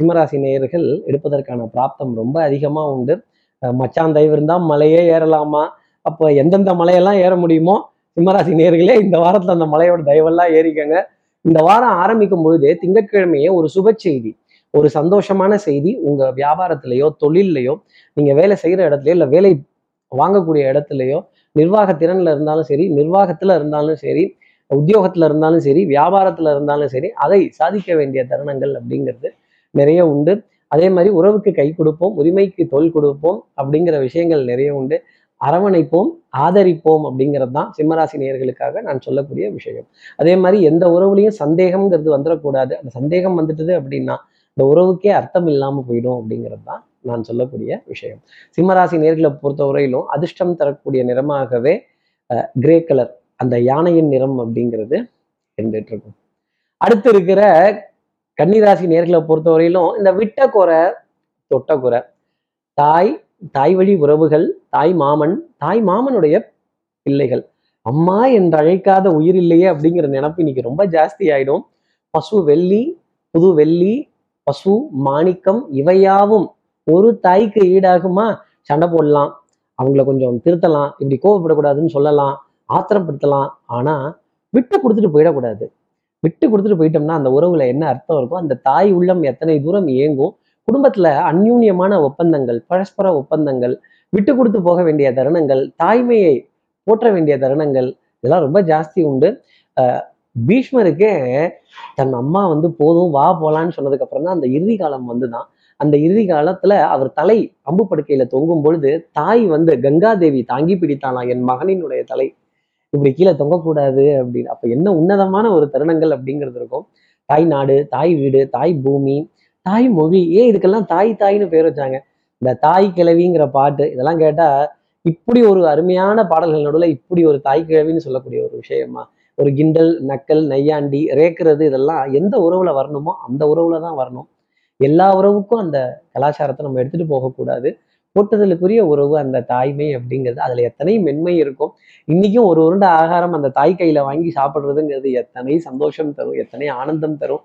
சிம்மராசி நேயர்கள் எடுப்பதற்கான பிராப்தம் ரொம்ப அதிகமா உண்டு. மச்சான் தயவு இருந்தால் மலையே ஏறலாமா? அப்போ எந்தெந்த மலையெல்லாம் ஏற முடியுமோ சிம்மராசி நேயர்களே இந்த வாரத்துல அந்த மலையோட தயவெல்லாம் ஏறிக்கங்க. இந்த வாரம் ஆரம்பிக்கும் பொழுதே திங்கட்கிழமையே ஒரு சுப செய்தி ஒரு சந்தோஷமான செய்தி உங்க வியாபாரத்திலேயோ தொழில்லையோ நீங்க வேலை செய்யற இடத்துலயோ இல்ல வேலை வாங்கக்கூடிய இடத்துலையோ நிர்வாக திறன்ல இருந்தாலும் சரி நிர்வாகத்துல இருந்தாலும் சரி உத்தியோகத்துல இருந்தாலும் சரி வியாபாரத்துல இருந்தாலும் சரி அதை சாதிக்க வேண்டிய தருணங்கள் அப்படிங்கிறது நிறைய உண்டு. அதே மாதிரி உறவுக்கு கை கொடுப்போம் உரிமைக்கு தொல் கொடுப்போம் அப்படிங்கிற விஷயங்கள் நிறைய உண்டு. அரவணைப்போம் ஆதரிப்போம் அப்படிங்கிறது தான் சிம்மராசி நேர்களுக்காக நான் சொல்லக்கூடிய விஷயம். அதே மாதிரி எந்த உறவுலையும் சந்தேகம்ங்கிறது வந்துடக்கூடாது அந்த சந்தேகம் வந்துட்டுது அப்படின்னா இந்த உறவுக்கே அர்த்தம் இல்லாமல் போயிடும் அப்படிங்கிறது தான் நான் சொல்லக்கூடிய விஷயம். சிம்மராசி நேர்களை பொறுத்தவரையிலும் அதிர்ஷ்டம் தரக்கூடிய நிறமாகவே கிரே கலர் அந்த யானையின் நிறம் அப்படிங்கிறது இருந்துட்டு இருக்கும் அடுத்து இருக்கிற கன்னிராசி நேர்களை பொறுத்தவரையிலும் இந்த விட்ட குறை தொட்ட குறை தாய் தாய் வழி உறவுகள் தாய் மாமன் தாய் மாமனுடைய பிள்ளைகள் அம்மா என்று அழைக்காத உயிர் இல்லையே அப்படிங்கிற நினப்பு இன்னைக்கு ரொம்ப ஜாஸ்தி ஆயிடும். பசு வெள்ளி புது வெள்ளி பசு மாணிக்கம் இவையாவும் ஒரு தாய்க்கு ஈடாகுமா? சண்டை போடலாம். அவங்கள கொஞ்சம் திருத்தலாம். இப்படி கோவப்படக்கூடாதுன்னு சொல்லலாம். ஆத்திரப்படுத்தலாம். ஆனால் விட்டு கொடுத்துட்டு போயிடக்கூடாது. விட்டு கொடுத்துட்டு போயிட்டோம்னா அந்த உறவுல என்ன அர்த்தம் இருக்கும் அந்த தாய் உள்ளம் எத்தனை தூரம் இயங்கும் குடும்பத்துல அந்யூன்யமான ஒப்பந்தங்கள் பரஸ்பர ஒப்பந்தங்கள் விட்டு கொடுத்து போக வேண்டிய தருணங்கள் தாய்மையை போற்ற வேண்டிய தருணங்கள் இதெல்லாம் ரொம்ப ஜாஸ்தி உண்டு. பீஷ்மருக்கு தன் அம்மா வந்து போதும் வா போலான்னு சொன்னதுக்கு அப்புறம் தான் அந்த இறுதி காலம் வந்துதான். அந்த இறுதி காலத்துல அவர் தலை அம்பு படுக்கையில தொங்கும் பொழுது தாய் வந்து கங்காதேவி தாங்கி பிடித்தாளாம் என் மகனினுடைய தலை? இப்படி கீழே தொங்கக்கூடாது அப்படின்னு. அப்ப என்ன உன்னதமான ஒரு தருணங்கள் அப்படிங்கிறது இருக்கும். தாய் நாடு தாய் வீடு தாய் பூமி தாய் மொழி ஏன் இதுக்கெல்லாம் தாய் தாய்னு பேர் வச்சாங்க? இந்த தாய் கிழவிங்கிற பாட்டு இதெல்லாம் கேட்டா இப்படி ஒரு அருமையான பாடல்கள் நடுவில் இப்படி ஒரு தாய் கிழவின்னு சொல்லக்கூடிய ஒரு விஷயமா? ஒரு கிண்டல் நக்கல் நையாண்டி ரேக்கிறது இதெல்லாம் எந்த உறவுல வரணுமோ அந்த உறவுல தான் வரணும். எல்லா உறவுக்கும் அந்த கலாச்சாரத்தை நம்ம எடுத்துட்டு போகக்கூடாது. போட்டுதலுக்குரிய உறவு அந்த தாய்மை அப்படிங்கிறது. அதுல எத்தனை மென்மை இருக்கும். இன்னைக்கும் ஒரு உருண்டை ஆகாரம் அந்த தாய் கையில வாங்கி சாப்பிடுறதுங்கிறது எத்தனை சந்தோஷம் தரும் எத்தனை ஆனந்தம் தரும்.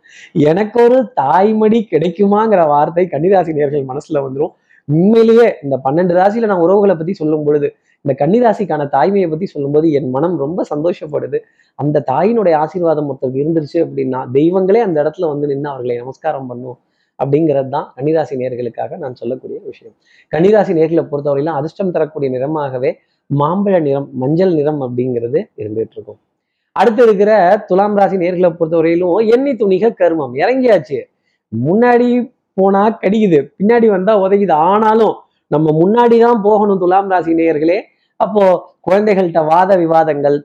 எனக்கு ஒரு தாய்மடி கிடைக்குமாங்கிற வார்த்தை கன்னிராசி நேர்கள் மனசுல வந்துடும் உண்மையிலேயே இந்த பன்னெண்டு ராசியில நான் உறவுகளை பத்தி சொல்லும் பொழுது இந்த கன்னிராசிக்கான தாய்மையை பத்தி சொல்லும்போது என் மனம் ரொம்ப சந்தோஷப்படுது. அந்த தாயினுடைய ஆசீர்வாதம் ஒருத்தருக்கு இருந்துருச்சு அப்படின்னா தெய்வங்களே அந்த இடத்துல வந்து நின்று அவர்களை நமஸ்காரம் பண்ணும் அப்படிங்கிறது தான் கன்னிராசி நேர்களுக்காக நான் சொல்லக்கூடிய விஷயம். கன்னிராசி நேர்களை பொறுத்தவரையிலும் அதிர்ஷ்டம் தரக்கூடிய நிறமாகவே மாம்பழ நிறம் மஞ்சள் நிறம் அப்படிங்கிறது இருந்துட்டு இருக்கும். அடுத்து இருக்கிற துலாம் ராசி நேர்களை பொறுத்தவரையிலும் எண்ணி துணிக கருமம். இறங்கியாச்சு. முன்னாடி போனா கடிக்குது. பின்னாடி வந்தா உதைக்குது. ஆனாலும் நம்ம முன்னாடி தான் போகணும் துலாம் ராசி நேயர்களே. அப்போ குழந்தைகள்கிட்ட வாத விவாதங்கள்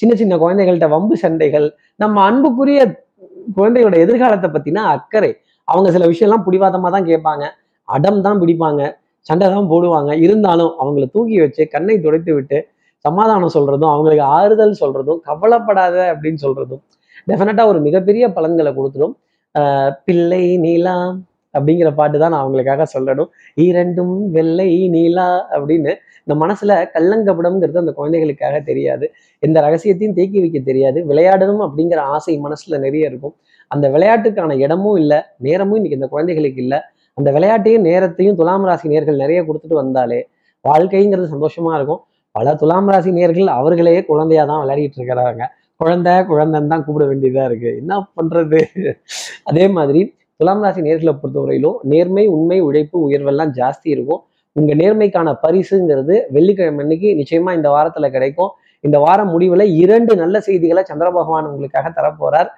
சின்ன சின்ன குழந்தைகள்கிட்ட வம்பு சண்டைகள் நம்ம அன்புக்குரிய குழந்தைகளோட எதிர்காலத்தை பத்தினா அக்கறை. அவங்க சில விஷயம்லாம் பிடிவாதமாக தான் கேட்பாங்க. அடம் தான் பிடிப்பாங்க. சண்டை தான் போடுவாங்க. இருந்தாலும் அவங்கள தூக்கி வச்சு கண்ணை துடைத்து விட்டு சமாதானம் சொல்றதும் அவங்களுக்கு ஆறுதல் சொல்றதும் கவலைப்படாத அப்படின்னு சொல்றதும் டெஃபினட்டா ஒரு மிகப்பெரிய பலன்களை கொடுத்துடும். பிள்ளை நீலா அப்படிங்கிற பாட்டு தான் நான் அவங்களுக்காக சொல்லணும். இரண்டும் வெள்ளை நீலா அப்படின்னு இந்த மனசுல கள்ளங்கபடம்ங்கிறது அந்த குழந்தைகளுக்காக தெரியாது. எந்த ரகசியத்தையும் தேக்கி வைக்க தெரியாது. விளையாடணும் அப்படிங்கிற ஆசை மனசுல நிறைய இருக்கும். அந்த விளையாட்டுக்கான இடமும் இல்லை நேரமும் இன்னைக்கு இந்த குழந்தைகளுக்கு இல்லை. அந்த விளையாட்டையும் நேரத்தையும் துலாம் ராசி நேர்கள் நிறைய கொடுத்துட்டு வந்தாலே வாழ்க்கைங்கிறது சந்தோஷமா இருக்கும். பல துலாம் ராசி நேர்கள் அவர்களே குழந்தையா தான் விளையாடிட்டு இருக்கிறாங்க. குழந்தை குழந்தைன்னு தான் கூப்பிட வேண்டியதா இருக்கு. என்ன பண்றது? அதே மாதிரி துலாம் ராசி நேர்களை பொறுத்தவரையிலும் நேர்மை உண்மை உழைப்பு உயர்வெல்லாம் ஜாஸ்தி இருக்கும். உங்க நேர்மைக்கான பரிசுங்கிறது வெள்ளிக்கிழமை அன்னைக்கு நிச்சயமா இந்த வாரத்துல கிடைக்கும். இந்த வாரம் முடிவுல இரண்டு நல்ல செய்திகளை சந்திர பகவான் உங்களுக்காக தரப்போறார்.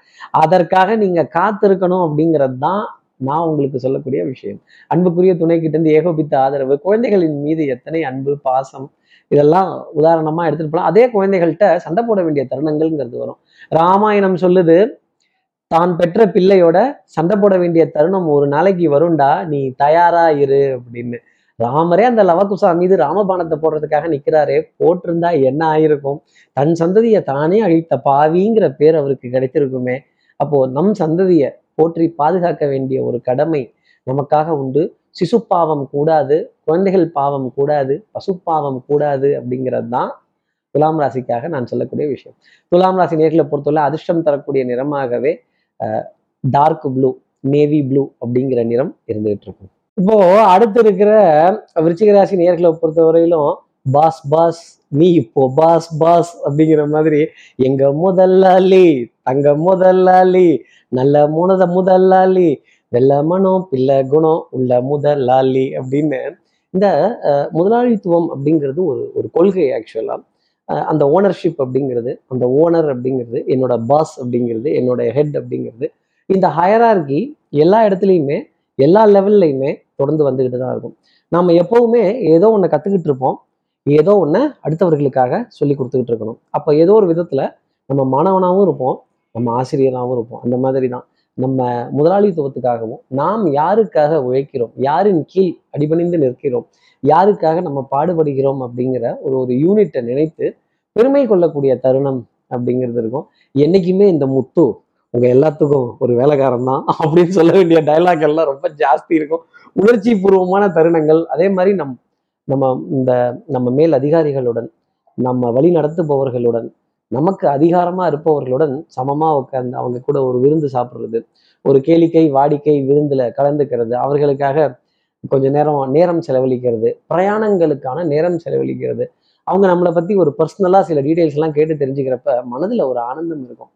அதற்காக நீங்க காத்திருக்கணும் அப்படிங்கிறது தான் நான் உங்களுக்கு சொல்லக்கூடிய விஷயம். அன்புக்குரிய துணை கிட்ட இருந்து ஏகோபித்த ஆதரவு குழந்தைகளின் மீது எத்தனை அன்பு பாசம் இதெல்லாம் உதாரணமா எடுத்துட்டு போலாம். அதே குழந்தைகள்கிட்ட சண்டை போட வேண்டிய தருணங்கள்ங்கிறது வரும். ராமாயணம் சொல்லுது தான் பெற்ற பிள்ளையோட சண்டை போட வேண்டிய தருணம் ஒரு நாளைக்கு வருண்டா நீ தயாரா இரு அப்படின்னு. ராமரே அந்த லவகுசா மீது ராமபானத்தை போடுறதுக்காக நிற்கிறாரே போட்டிருந்தா என்ன ஆயிருக்கும்? தன் சந்ததியை தானே அழித்த பாவிங்கிற பேர் அவருக்கு கிடைத்திருக்குமே. அப்போ நம் சந்ததியை போற்றி பாதுகாக்க வேண்டிய ஒரு கடமை நமக்காக உண்டு. சிசு பாவம் கூடாது குழந்தைகள் பாவம் கூடாது பசு பாவம் கூடாது அப்படிங்கிறது தான் துலாம் ராசிக்காக நான் சொல்லக்கூடிய விஷயம். துலாம் ராசி நேர்களை பொறுத்தவரை அதிர்ஷ்டம் தரக்கூடிய நிறமாகவே டார்க் ப்ளூ நேவி ப்ளூ அப்படிங்கிற நிறம் இருந்துகிட்டு இருக்கும். இப்போ அடுத்து இருக்கிற விருச்சிக ராசி நேர்களை பொறுத்தவரையிலும் பாஸ் பாஸ் நீ இப்போ பாஸ் பாஸ் அப்படிங்கிற மாதிரி எங்க முதல்லாளி தங்க முதல்லாளி நல்ல முனத முதல்லாளி வெள்ள மனம் பிள்ளை குணம் உள்ள முதலாளி அப்படின்னு இந்த முதலாளித்துவம் அப்படிங்கிறது ஒரு ஒரு கொள்கை ஆக்சுவலா அந்த ஓனர்ஷிப் அப்படிங்கிறது அந்த ஓனர் அப்படிங்கிறது என்னோட பாஸ் அப்படிங்கிறது என்னோட ஹெட் அப்படிங்கிறது இந்த ஹயரார்கி எல்லா இடத்துலையுமே எல்லா லெவல்லையுமே தொடர்ந்து வந்துக்கிட்டு தான் இருக்கும். நம்ம எப்போவுமே ஏதோ ஒன்று கற்றுக்கிட்டு இருப்போம். ஏதோ ஒன்று அடுத்தவர்களுக்காக சொல்லி கொடுத்துக்கிட்டு இருக்கணும். அப்போ ஏதோ ஒரு விதத்தில் நம்ம மாணவனாகவும் இருப்போம். நம்ம ஆசிரியராகவும் இருப்போம். அந்த மாதிரி தான். நம்ம முதலாளித்துவத்துக்காகவும் நாம் யாருக்காக உழைக்கிறோம்? யாரின் கீழ் அடிபணிந்து நிற்கிறோம்? யாருக்காக நம்ம பாடுபடுகிறோம்? அப்படிங்கிற ஒரு ஒரு யூனிட்டை நினைத்து பெருமை கொள்ளக்கூடிய தருணம் அப்படிங்கிறது இருக்கும். என்னைக்குமே இந்த முத்து உங்க எல்லாத்துக்கும் ஒரு வேலைக்காரன் தான் அப்படின்னு சொல்ல வேண்டிய டைலாக் எல்லாம் ரொம்ப ஜாஸ்தி இருக்கும். உணர்ச்சி பூர்வமான தருணங்கள். அதே மாதிரி நம் நம்ம இந்த நம்ம மேல் அதிகாரிகளுடன் நம்ம வழி நடத்துபவர்களுடன் நமக்கு அதிகாரமா இருப்பவர்களுடன் சமமா உட்கார்ந்து அவங்க கூட ஒரு விருந்து சாப்பிடுறது ஒரு கேளிக்கை வாடிக்கை விருந்துல கலந்துக்கிறது அவர்களுக்காக கொஞ்ச நேரம் நேரம் செலவழிக்கிறது பிரயாணங்களுக்கான நேரம் செலவழிக்கிறது. அவங்க நம்மளை பத்தி ஒரு பர்சனலா சில டீடைல்ஸ் எல்லாம் கேட்டு தெரிஞ்சுக்கிறப்ப மனதுல ஒரு ஆனந்தம் இருக்கும்.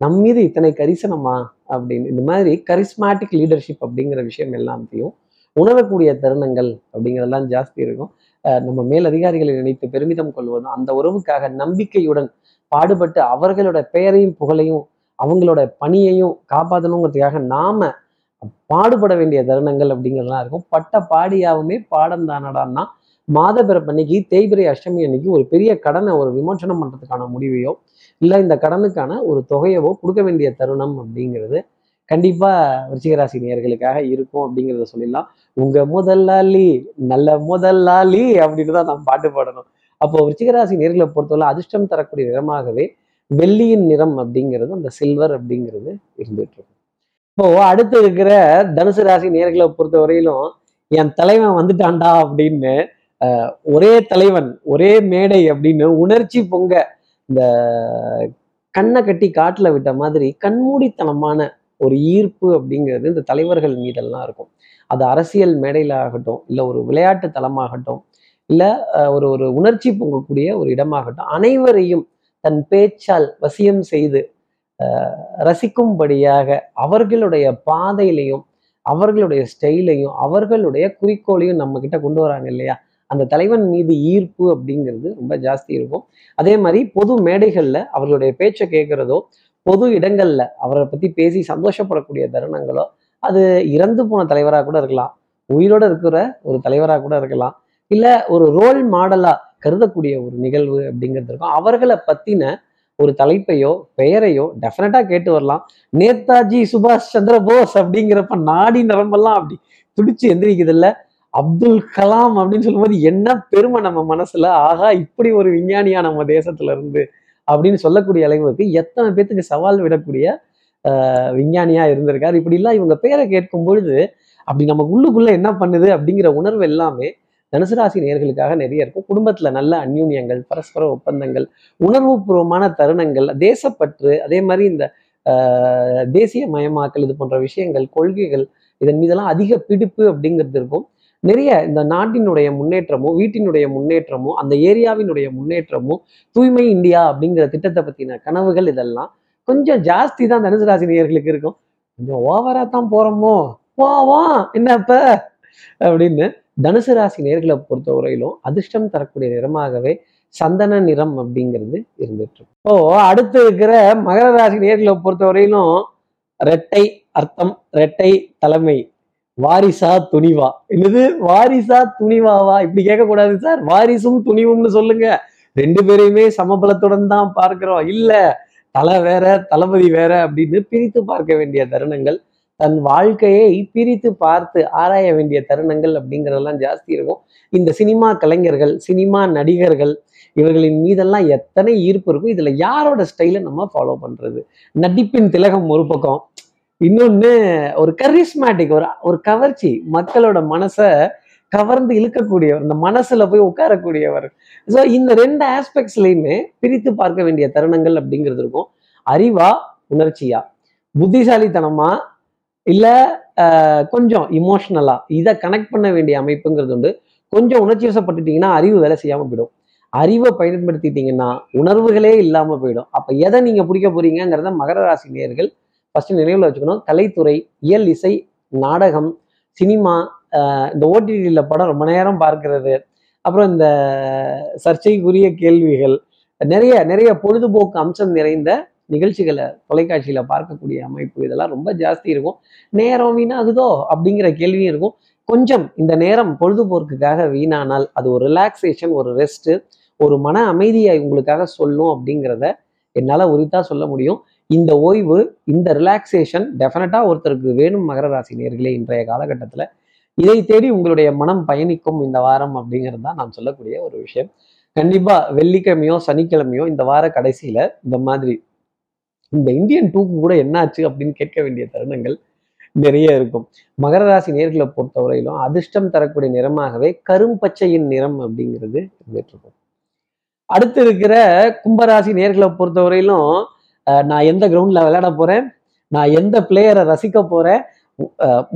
நம் மீது இத்தனை கரிசனமா அப்படின்னு இந்த மாதிரி கரிஸ்மாட்டிக் லீடர்ஷிப் அப்படிங்கிற விஷயம் எல்லாத்தையும் உணரக்கூடிய தருணங்கள் அப்படிங்கிறதெல்லாம் ஜாஸ்தி இருக்கும். நம்ம மேல் அதிகாரிகளை நினைத்து பெருமிதம் கொள்வதும் அந்த உறவுக்காக நம்பிக்கையுடன் பாடுபட்டு அவர்களோட பெயரையும் புகழையும் அவங்களோட பணியையும் காப்பாற்றணுங்கிறதுக்காக நாம பாடுபட வேண்டிய தருணங்கள் அப்படிங்கிறதுலாம் இருக்கும். பட்ட பாடியாவுமே பாடம் தானடான்னா மாத பிறப்பன்னைக்கு தேய்பிரை அஷ்டமி அன்னைக்கு ஒரு பெரிய கடனை ஒரு விமோசனம் பண்றதுக்கான முடிவையோ இல்லை இந்த கடனுக்கான ஒரு தொகையவோ கொடுக்க வேண்டிய தருணம் அப்படிங்கிறது கண்டிப்பா விருச்சிகராசி நேர்களுக்காக இருக்கும் அப்படிங்கிறத சொல்லிடலாம். உங்க முதலாளி நல்ல முதலாளி அப்படின்னு தான் நாம் பாட்டு பாடணும். அப்போ விருச்சிகராசி நேர்களை பொறுத்தவரை அதிர்ஷ்டம் தரக்கூடிய நிறமாகவே வெள்ளியின் நிறம் அப்படிங்கிறது அந்த சில்வர் அப்படிங்கிறது இருந்துட்டு இருக்கும். இப்போ அடுத்து இருக்கிற தனுசு ராசி நேர்களை பொறுத்த வரையிலும் என் தலைவன் வந்துட்டான்டா அப்படின்னு ஒரே தலைவன் ஒரே மேடை அப்படின்னு உணர்ச்சி பொங்க இந்த கண்ணை கட்டி காட்டில் விட்ட மாதிரி கண்மூடித்தனமான ஒரு ஈர்ப்பு அப்படிங்கிறது இந்த தலைவர்கள் மீதெல்லாம் இருக்கும். அது அரசியல் மேடையில் ஆகட்டும் இல்லை ஒரு விளையாட்டு தளமாகட்டும் இல்லை ஒரு ஒரு உணர்ச்சி பொங்கக்கூடிய ஒரு இடமாகட்டும் அனைவரையும் தன் பேச்சால் வசியம் செய்து ரசிக்கும்படியாக அவர்களுடைய பாதையிலையும் அவர்களுடைய ஸ்டைலையும் அவர்களுடைய குறிக்கோளையும் நம்ம கிட்ட கொண்டு வராங்க இல்லையா? அந்த தலைவன் மீது ஈர்ப்பு அப்படிங்கிறது ரொம்ப ஜாஸ்தி இருக்கும். அதே மாதிரி பொது மேடைகளில் அவர்களுடைய பேச்சை கேட்குறதோ பொது இடங்களில் அவரை பற்றி பேசி சந்தோஷப்படக்கூடிய தருணங்களோ அது இறந்து போன தலைவராக கூட இருக்கலாம். உயிரோட இருக்கிற ஒரு தலைவராக கூட இருக்கலாம். இல்லை ஒரு ரோல் மாடலாக கருதக்கூடிய ஒரு நிகழ்வு அப்படிங்கிறது இருக்கும். அவர்களை பற்றின ஒரு தலைப்பையோ பெயரையோ டெஃபினட்டாக கேட்டு வரலாம். நேதாஜி சுபாஷ் சந்திர போஸ் அப்படிங்கிறப்ப நாடி நரம்பெல்லாம் அப்படி துடிச்சு எந்திரிக்குது இல்லை. அப்துல் கலாம் அப்படின்னு சொல்லும்போது என்ன பெருமை நம்ம மனசுல? ஆகா இப்படி ஒரு விஞ்ஞானியா நம்ம தேசத்துல இருந்து அப்படின்னு சொல்லக்கூடிய அளவுக்கு எத்தனை பேத்துக்கு சவால் விடக்கூடிய விஞ்ஞானியா இருந்திருக்காரு. இப்படி எல்லாம் இவங்க பேரை கேட்கும் பொழுது அப்படி நமக்கு உள்ளுக்குள்ள என்ன பண்ணுது அப்படிங்கிற உணர்வு எல்லாமே தனுசு ராசி நேர்களுக்காக நிறைய இருக்கும். குடும்பத்துல நல்ல அந்யூன்யங்கள் பரஸ்பர ஒப்பந்தங்கள் உணர்வுபூர்வமான தருணங்கள் தேசப்பற்று அதே மாதிரி இந்த தேசிய மயமாக்கல் இது போன்ற விஷயங்கள் கொள்கைகள் இதன் மீதெல்லாம் அதிக பிடிப்பு அப்படிங்கிறது இருக்கும். நிறைய இந்த நாட்டினுடைய முன்னேற்றமும் வீட்டினுடைய முன்னேற்றமும் அந்த ஏரியாவினுடைய முன்னேற்றமும் தூய்மை இந்தியா அப்படிங்கிற திட்டத்தை பற்றின கனவுகள் இதெல்லாம் கொஞ்சம் ஜாஸ்தி தான் தனுசு ராசி நேயர்களுக்கு இருக்கும். கொஞ்சம் ஓவரா தான் போறோமோ? வா வா என்னப்ப அப்படின்னு தனுசு ராசி நேர்களை பொறுத்த வரையிலும் அதிர்ஷ்டம் தரக்கூடிய நிறமாகவே சந்தன நிறம் அப்படிங்கிறது இருந்துட்டு இப்போ அடுத்து இருக்கிற மகர ராசி நேர்களை பொறுத்த வரையிலும் ரெட்டை அர்த்தம் ரெட்டை தலைமை வாரிசா துணிவா. என்னது? வாரிசா துணிவாவா? இப்படி கேட்கக்கூடாது சார். வாரிசும் துணிவும்னு சொல்லுங்க. ரெண்டு பேரையுமே சமபலத்துடன் தான் பார்க்கிறோம். இல்ல தலை வேற தளபதி வேற அப்படின்னு பிரித்து பார்க்க வேண்டிய தருணங்கள் தன் வாழ்க்கையை பிரித்து பார்த்து ஆராய வேண்டிய தருணங்கள் அப்படிங்கிறதெல்லாம் ஜாஸ்தி இருக்கும். இந்த சினிமா கலைஞர்கள் சினிமா நடிகர்கள் இவர்களின் மீதெல்லாம் எத்தனை ஈர்ப்பு இருக்கும் இதுல யாரோட ஸ்டைலை நம்ம ஃபாலோ பண்றது? நடிப்பின் திலகம் ஒரு பக்கம். இன்னொன்னு ஒரு கரிஸ்மேட்டிக் ஒரு ஒரு கவர்ச்சி. மக்களோட மனசை கவர்ந்து இழுக்கக்கூடியவர் இந்த மனசுல போய் உட்காரக்கூடியவர். ஸோ இந்த ரெண்டு ஆஸ்பெக்ட்ஸ்லையுமே பிரித்து பார்க்க வேண்டிய தருணங்கள் அப்படிங்கிறது இருக்கும். அறிவா உணர்ச்சியா? புத்திசாலித்தனமா? இல்ல ஆஹ், கொஞ்சம் இமோஷனலா இதை கனெக்ட் பண்ண வேண்டிய அமைப்புங்கிறது உண்டு. கொஞ்சம் உணர்ச்சி வசப்பட்டுட்டீங்கன்னா அறிவு வேலை செய்யாம போயிடும். அறிவை பயன்படுத்திட்டீங்கன்னா உணர்வுகளே இல்லாம போயிடும். அப்ப எதை நீங்க பிடிக்க போறீங்கிறத மகர ராசி நேர்கள் ஃபஸ்ட்டு நினைவில் வச்சுக்கணும். கலைத்துறை இயல் இசை நாடகம் சினிமா இந்த ஓடிடியில் படம் ரொம்ப நேரம் பார்க்கிறது. அப்புறம் இந்த சர்ச்சைக்குரிய கேள்விகள் நிறைய நிறைய பொழுதுபோக்கு அம்சம் நிறைந்த நிகழ்ச்சிகளை தொலைக்காட்சியில் பார்க்கக்கூடிய அமைப்பு இதெல்லாம் ரொம்ப ஜாஸ்தி இருக்கும். நேரம் வீணாகுதோ அப்படிங்கிற கேள்வியும் இருக்கும். கொஞ்சம் இந்த நேரம் பொழுதுபோக்குக்காக வீணானால் அது ஒரு ரிலாக்ஸேஷன் ஒரு ரெஸ்ட்டு ஒரு மன அமைதியை உங்களுக்காக சொல்லும் அப்படிங்கிறத என்னால் உரித்தா சொல்ல முடியும். இந்த ஓய்வு இந்த ரிலாக்ஸேஷன் டெஃபினட்டா ஒருத்தருக்கு வேணும் மகர ராசி நேர்களே இன்றைய காலகட்டத்தில். இதை தேடி உங்களுடைய மனம் பயணிக்கும் இந்த வாரம் அப்படிங்கிறது தான் நான் சொல்லக்கூடிய ஒரு விஷயம். கண்டிப்பா வெள்ளிக்கிழமையோ சனிக்கிழமையோ இந்த வார கடைசியில இந்த மாதிரி இந்த இந்தியன் டூக்கு கூட என்னாச்சு அப்படின்னு கேட்க வேண்டிய தருணங்கள் நிறைய இருக்கும். மகர ராசி நேர்களை பொறுத்தவரையிலும் அதிர்ஷ்டம் தரக்கூடிய நிறமாகவே கரும்பச்சையின் நிறம் அப்படிங்கிறது இருந்துட்டு இருக்கும். அடுத்து இருக்கிற கும்பராசி நேர்களை பொறுத்தவரையிலும் நான் எந்த கிரவுண்ட்ல விளையாட போறேன்? நான் எந்த பிளேயரை ரசிக்க போறேன்?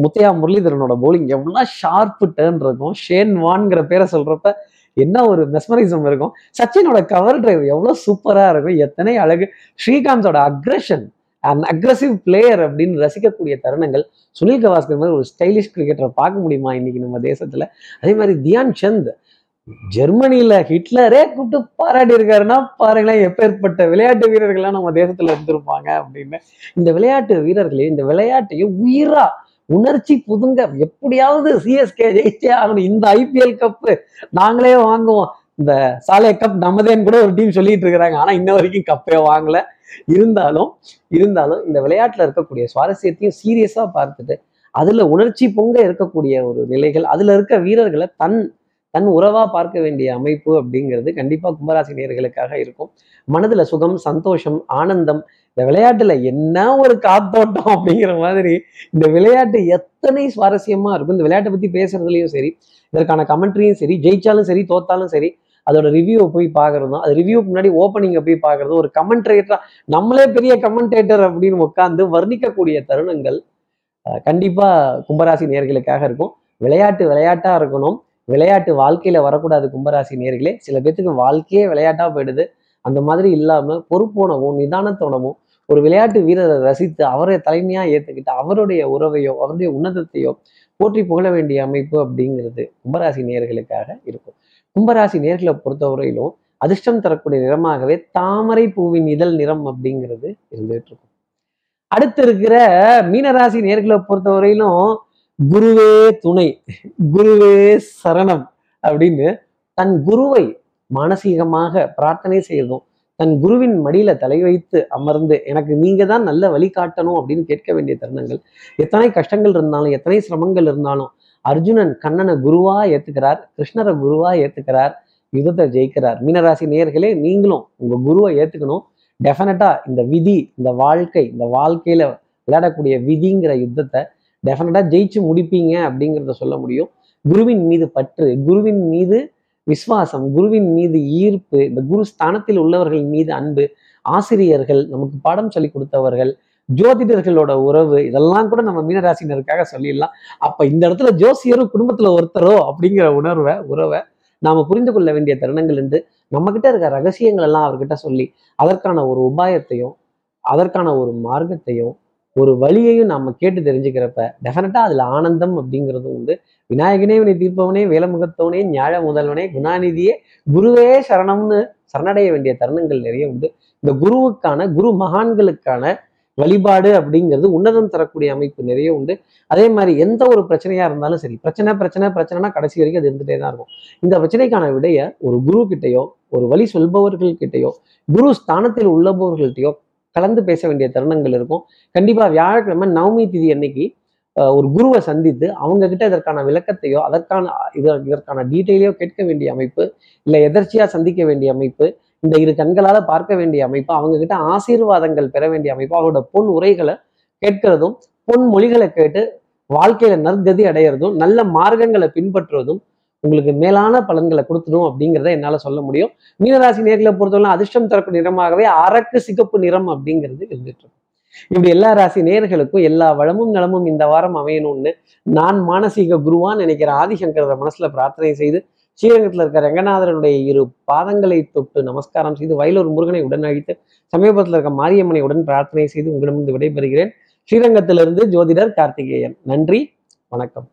முத்தையா முரளிதரனோட பவுலிங் எவ்வளோ ஷார்ப்பு டேர்ன் இருக்கும். ஷேன் வான்ங்கிற பேரை சொல்றப்ப என்ன ஒரு மெஸ்மரிசம் இருக்கும். சச்சினோட கவர் டிரைவ் எவ்வளோ சூப்பராக இருக்கும். எத்தனை அழகு. ஸ்ரீகாந்தோட அக்ரஷன் அண்ட் அக்ரஸிவ் பிளேயர் அப்படின்னு ரசிக்கக்கூடிய தருணங்கள். சுனில் கவாஸ்கர் மாதிரி ஒரு ஸ்டைலிஷ் கிரிக்கெட்டரை பார்க்க முடியுமா இன்னைக்கு நம்ம தேசத்தில்? அதே மாதிரி தியான் சந்த் ஜெர்மனியில ஹிட்லரே கூப்பிட்டு பாராட்டி இருக்காருன்னா பாருங்களேன் எப்பேற்பட்ட விளையாட்டு வீரர்கள்லாம் நம்ம தேசத்துல இருந்திருப்பாங்க அப்படின்னு. இந்த விளையாட்டு வீரர்களே இந்த விளையாட்டையும் உயிரா உணர்ச்சி புதுங்க எப்படியாவது சிஎஸ்கே ஜெயிச்சே ஆகணும். இந்த ஐபிஎல் கப்பு நாங்களே வாங்குவோம். இந்த சாலை கப் நமதேன்னு கூட ஒரு டீம் சொல்லிட்டு இருக்கிறாங்க. ஆனா இன்ன வரைக்கும் கப்பே வாங்கல. இருந்தாலும் இருந்தாலும் இந்த விளையாட்டுல இருக்கக்கூடிய சுவாரஸ்யத்தையும் சீரியஸா பார்த்துட்டு அதுல உணர்ச்சி பொங்க இருக்கக்கூடிய ஒரு நிலைகள் அதுல இருக்க வீரர்களை தன் தன் உறவா பார்க்க வேண்டிய அமைப்பு அப்படிங்கிறது கண்டிப்பா கும்பராசி நேர்களுக்காக இருக்கும். மனதுல சுகம் சந்தோஷம் ஆனந்தம் இந்த விளையாட்டுல என்ன ஒரு காத்தோட்டம் அப்படிங்கிற மாதிரி இந்த விளையாட்டு எத்தனை சுவாரஸ்யமா இருக்கும். இந்த விளையாட்டை பத்தி பேசுறதுலயும் சரி இதற்கான கமெண்ட்ரியும் சரி ஜெயிச்சாலும் சரி தோத்தாலும் சரி அதோட ரிவ்யூவை போய் பார்க்கறதும் அது ரிவ்யூக்கு முன்னாடி ஓப்பனிங்கை போய் பார்க்கறதும் ஒரு கமெண்ட்ரேட்டரா நம்மளே பெரிய கமெண்டேட்டர் அப்படின்னு உட்காந்து வர்ணிக்கக்கூடிய தருணங்கள் கண்டிப்பாக கண்டிப்பா கும்பராசி நேர்களுக்காக இருக்கும். விளையாட்டு விளையாட்டா இருக்கணும். விளையாட்டு வாழ்க்கையில வரக்கூடாது கும்பராசி நேர்களே. சில பேர்த்துக்கு வாழ்க்கையே விளையாட்டா போயிடுது. அந்த மாதிரி இல்லாம பொறுப்போனவும் நிதானத்தோனவும் ஒரு விளையாட்டு வீரரை ரசித்து அவரை தலைமையா ஏத்துக்கிட்டு அவருடைய உறவையோ அவருடைய உன்னதத்தையோ போற்றி புகழ வேண்டிய அமைப்பு அப்படிங்கிறது கும்பராசி நேர்களுக்காக இருக்கும். கும்பராசி நேர்களை பொறுத்தவரையிலும் அதிர்ஷ்டம் தரக்கூடிய நிறமாகவே தாமரை பூவின் இதழ் நிறம் அப்படிங்கிறது இருந்துட்டு இருக்கும். அடுத்து இருக்கிற மீனராசி நேர்களை பொறுத்தவரையிலும் குருவே துணை குருவே சரணம் அப்படின்னு தன் குருவை மானசீகமாக பிரார்த்தனை செய்யறதும் தன் குருவின் மடியில தலை வைத்து அமர்ந்து எனக்கு நீங்க தான் நல்ல வழிகாட்டணும் அப்படின்னு கேட்க வேண்டிய தருணங்கள். எத்தனை கஷ்டங்கள் இருந்தாலும் எத்தனை சிரமங்கள் இருந்தாலும் அர்ஜுனன் கண்ணனை குருவா ஏத்துக்கிறார் கிருஷ்ணரை குருவா ஏத்துக்கிறார் யுதத்தை ஜெயிக்கிறார். மீனராசி நேர்களே நீங்களும் உங்க குருவை ஏத்துக்கணும். டெஃபினட்டா இந்த விதி இந்த வாழ்க்கை இந்த வாழ்க்கையில விளையாடக்கூடிய விதிங்கிற யுத்தத்தை டெஃபினட்டாக ஜெயிச்சு முடிப்பீங்க அப்படிங்கிறத சொல்ல முடியும். குருவின் மீது பற்று குருவின் மீது விஸ்வாசம் குருவின் மீது ஈர்ப்பு இந்த குரு ஸ்தானத்தில் உள்ளவர்கள் மீது அன்பு ஆசிரியர்கள் நமக்கு பாடம் சொல்லி கொடுத்தவர்கள் ஜோதிடர்களோட உறவு இதெல்லாம் கூட நம்ம மீனராசினருக்காக சொல்லிடலாம். அப்ப இந்த இடத்துல ஜோசியரும் குடும்பத்துல ஒருத்தரோ அப்படிங்கிற உணர்வை உறவை நாம புரிந்து கொள்ள வேண்டிய தருணங்கள் என்று நம்ம கிட்ட இருக்க ரகசியங்கள் எல்லாம் அவர்கிட்ட சொல்லி அதற்கான ஒரு உபாயத்தையும் அதற்கான ஒரு மார்க்கத்தையும் ஒரு வழியையும் நம்ம கேட்டு தெரிஞ்சுக்கிறப்ப டெஃபினட்டாக அதுல ஆனந்தம் அப்படிங்கிறது உண்டு. விநாயகனே வினை தீர்ப்பவனே வேலமுகத்தவனே ஞாழ முதல்வனே குணாநிதியே குருவே சரணம்னு சரணடைய வேண்டிய தருணங்கள் நிறைய உண்டு. இந்த குருவுக்கான குரு மகான்களுக்கான வழிபாடு அப்படிங்கிறது உன்னதம் தரக்கூடிய அமைப்பு நிறைய உண்டு. அதே மாதிரி எந்த ஒரு பிரச்சனையா இருந்தாலும் சரி பிரச்சனை பிரச்சனை பிரச்சனைனா கடைசி வரைக்கும் அது இருந்துகிட்டே தான் இருக்கும். இந்த பிரச்சனைக்கான விடைய ஒரு குரு கிட்டயோ ஒரு வழி சொல்பவர்கள் கிட்டயோ குரு ஸ்தானத்தில் உள்ளபவர்கள்ட்டையோ கலந்து பேச வேண்டிய தருணங்கள் இருக்கும். கண்டிப்பாக வியாழக்கிழமை நவமி திதி அன்னைக்கு ஒரு குருவை சந்தித்து அவங்க கிட்ட இதற்கான விளக்கத்தையோ அதற்கான இது இதற்கான டீட்டெயிலையோ கேட்க வேண்டிய அமைப்பு இல்லை எதர்ச்சியாக சந்திக்க வேண்டிய அமைப்பு இந்த இரு கண்களால் பார்க்க வேண்டிய அமைப்பு அவங்க கிட்ட ஆசீர்வாதங்கள் பெற வேண்டிய அமைப்பு அவரோட பொன் உரைகளை கேட்கிறதும் பொன் மொழிகளை கேட்டு வாழ்க்கையில நற்கதி அடையிறதும் நல்ல மார்க்கங்களை பின்பற்றுவதும் உங்களுக்கு மேலான பலன்களை கொடுத்துடும் அப்படிங்கிறத என்னால் சொல்ல முடியும். மீனராசி நேர்களை பொறுத்தவரை அதிர்ஷ்டம் தரப்பு நிறமாகவே அரக்கு சிகப்பு நிறம் அப்படிங்கிறது இருந்துட்டு இப்படி எல்லா ராசி நேர்களுக்கும் எல்லா வளமும் நலமும் இந்த வாரம் அமையணும்னு நான் மானசீக குருவான் நினைக்கிற ஆதிசங்கர மனசுல பிரார்த்தனை செய்து ஸ்ரீரங்கத்தில் இருக்கிற ரங்கநாதரனுடைய இரு பாதங்களை தொட்டு நமஸ்காரம் செய்து வயலூர் முருகனை உடன் அழித்து சமீபத்தில் இருக்க மாரியம்மனை உடன் பிரார்த்தனை செய்து உங்களிடமிருந்து விடைபெறுகிறேன். ஸ்ரீரங்கத்திலிருந்து ஜோதிடர் கார்த்திகேயன். நன்றி வணக்கம்.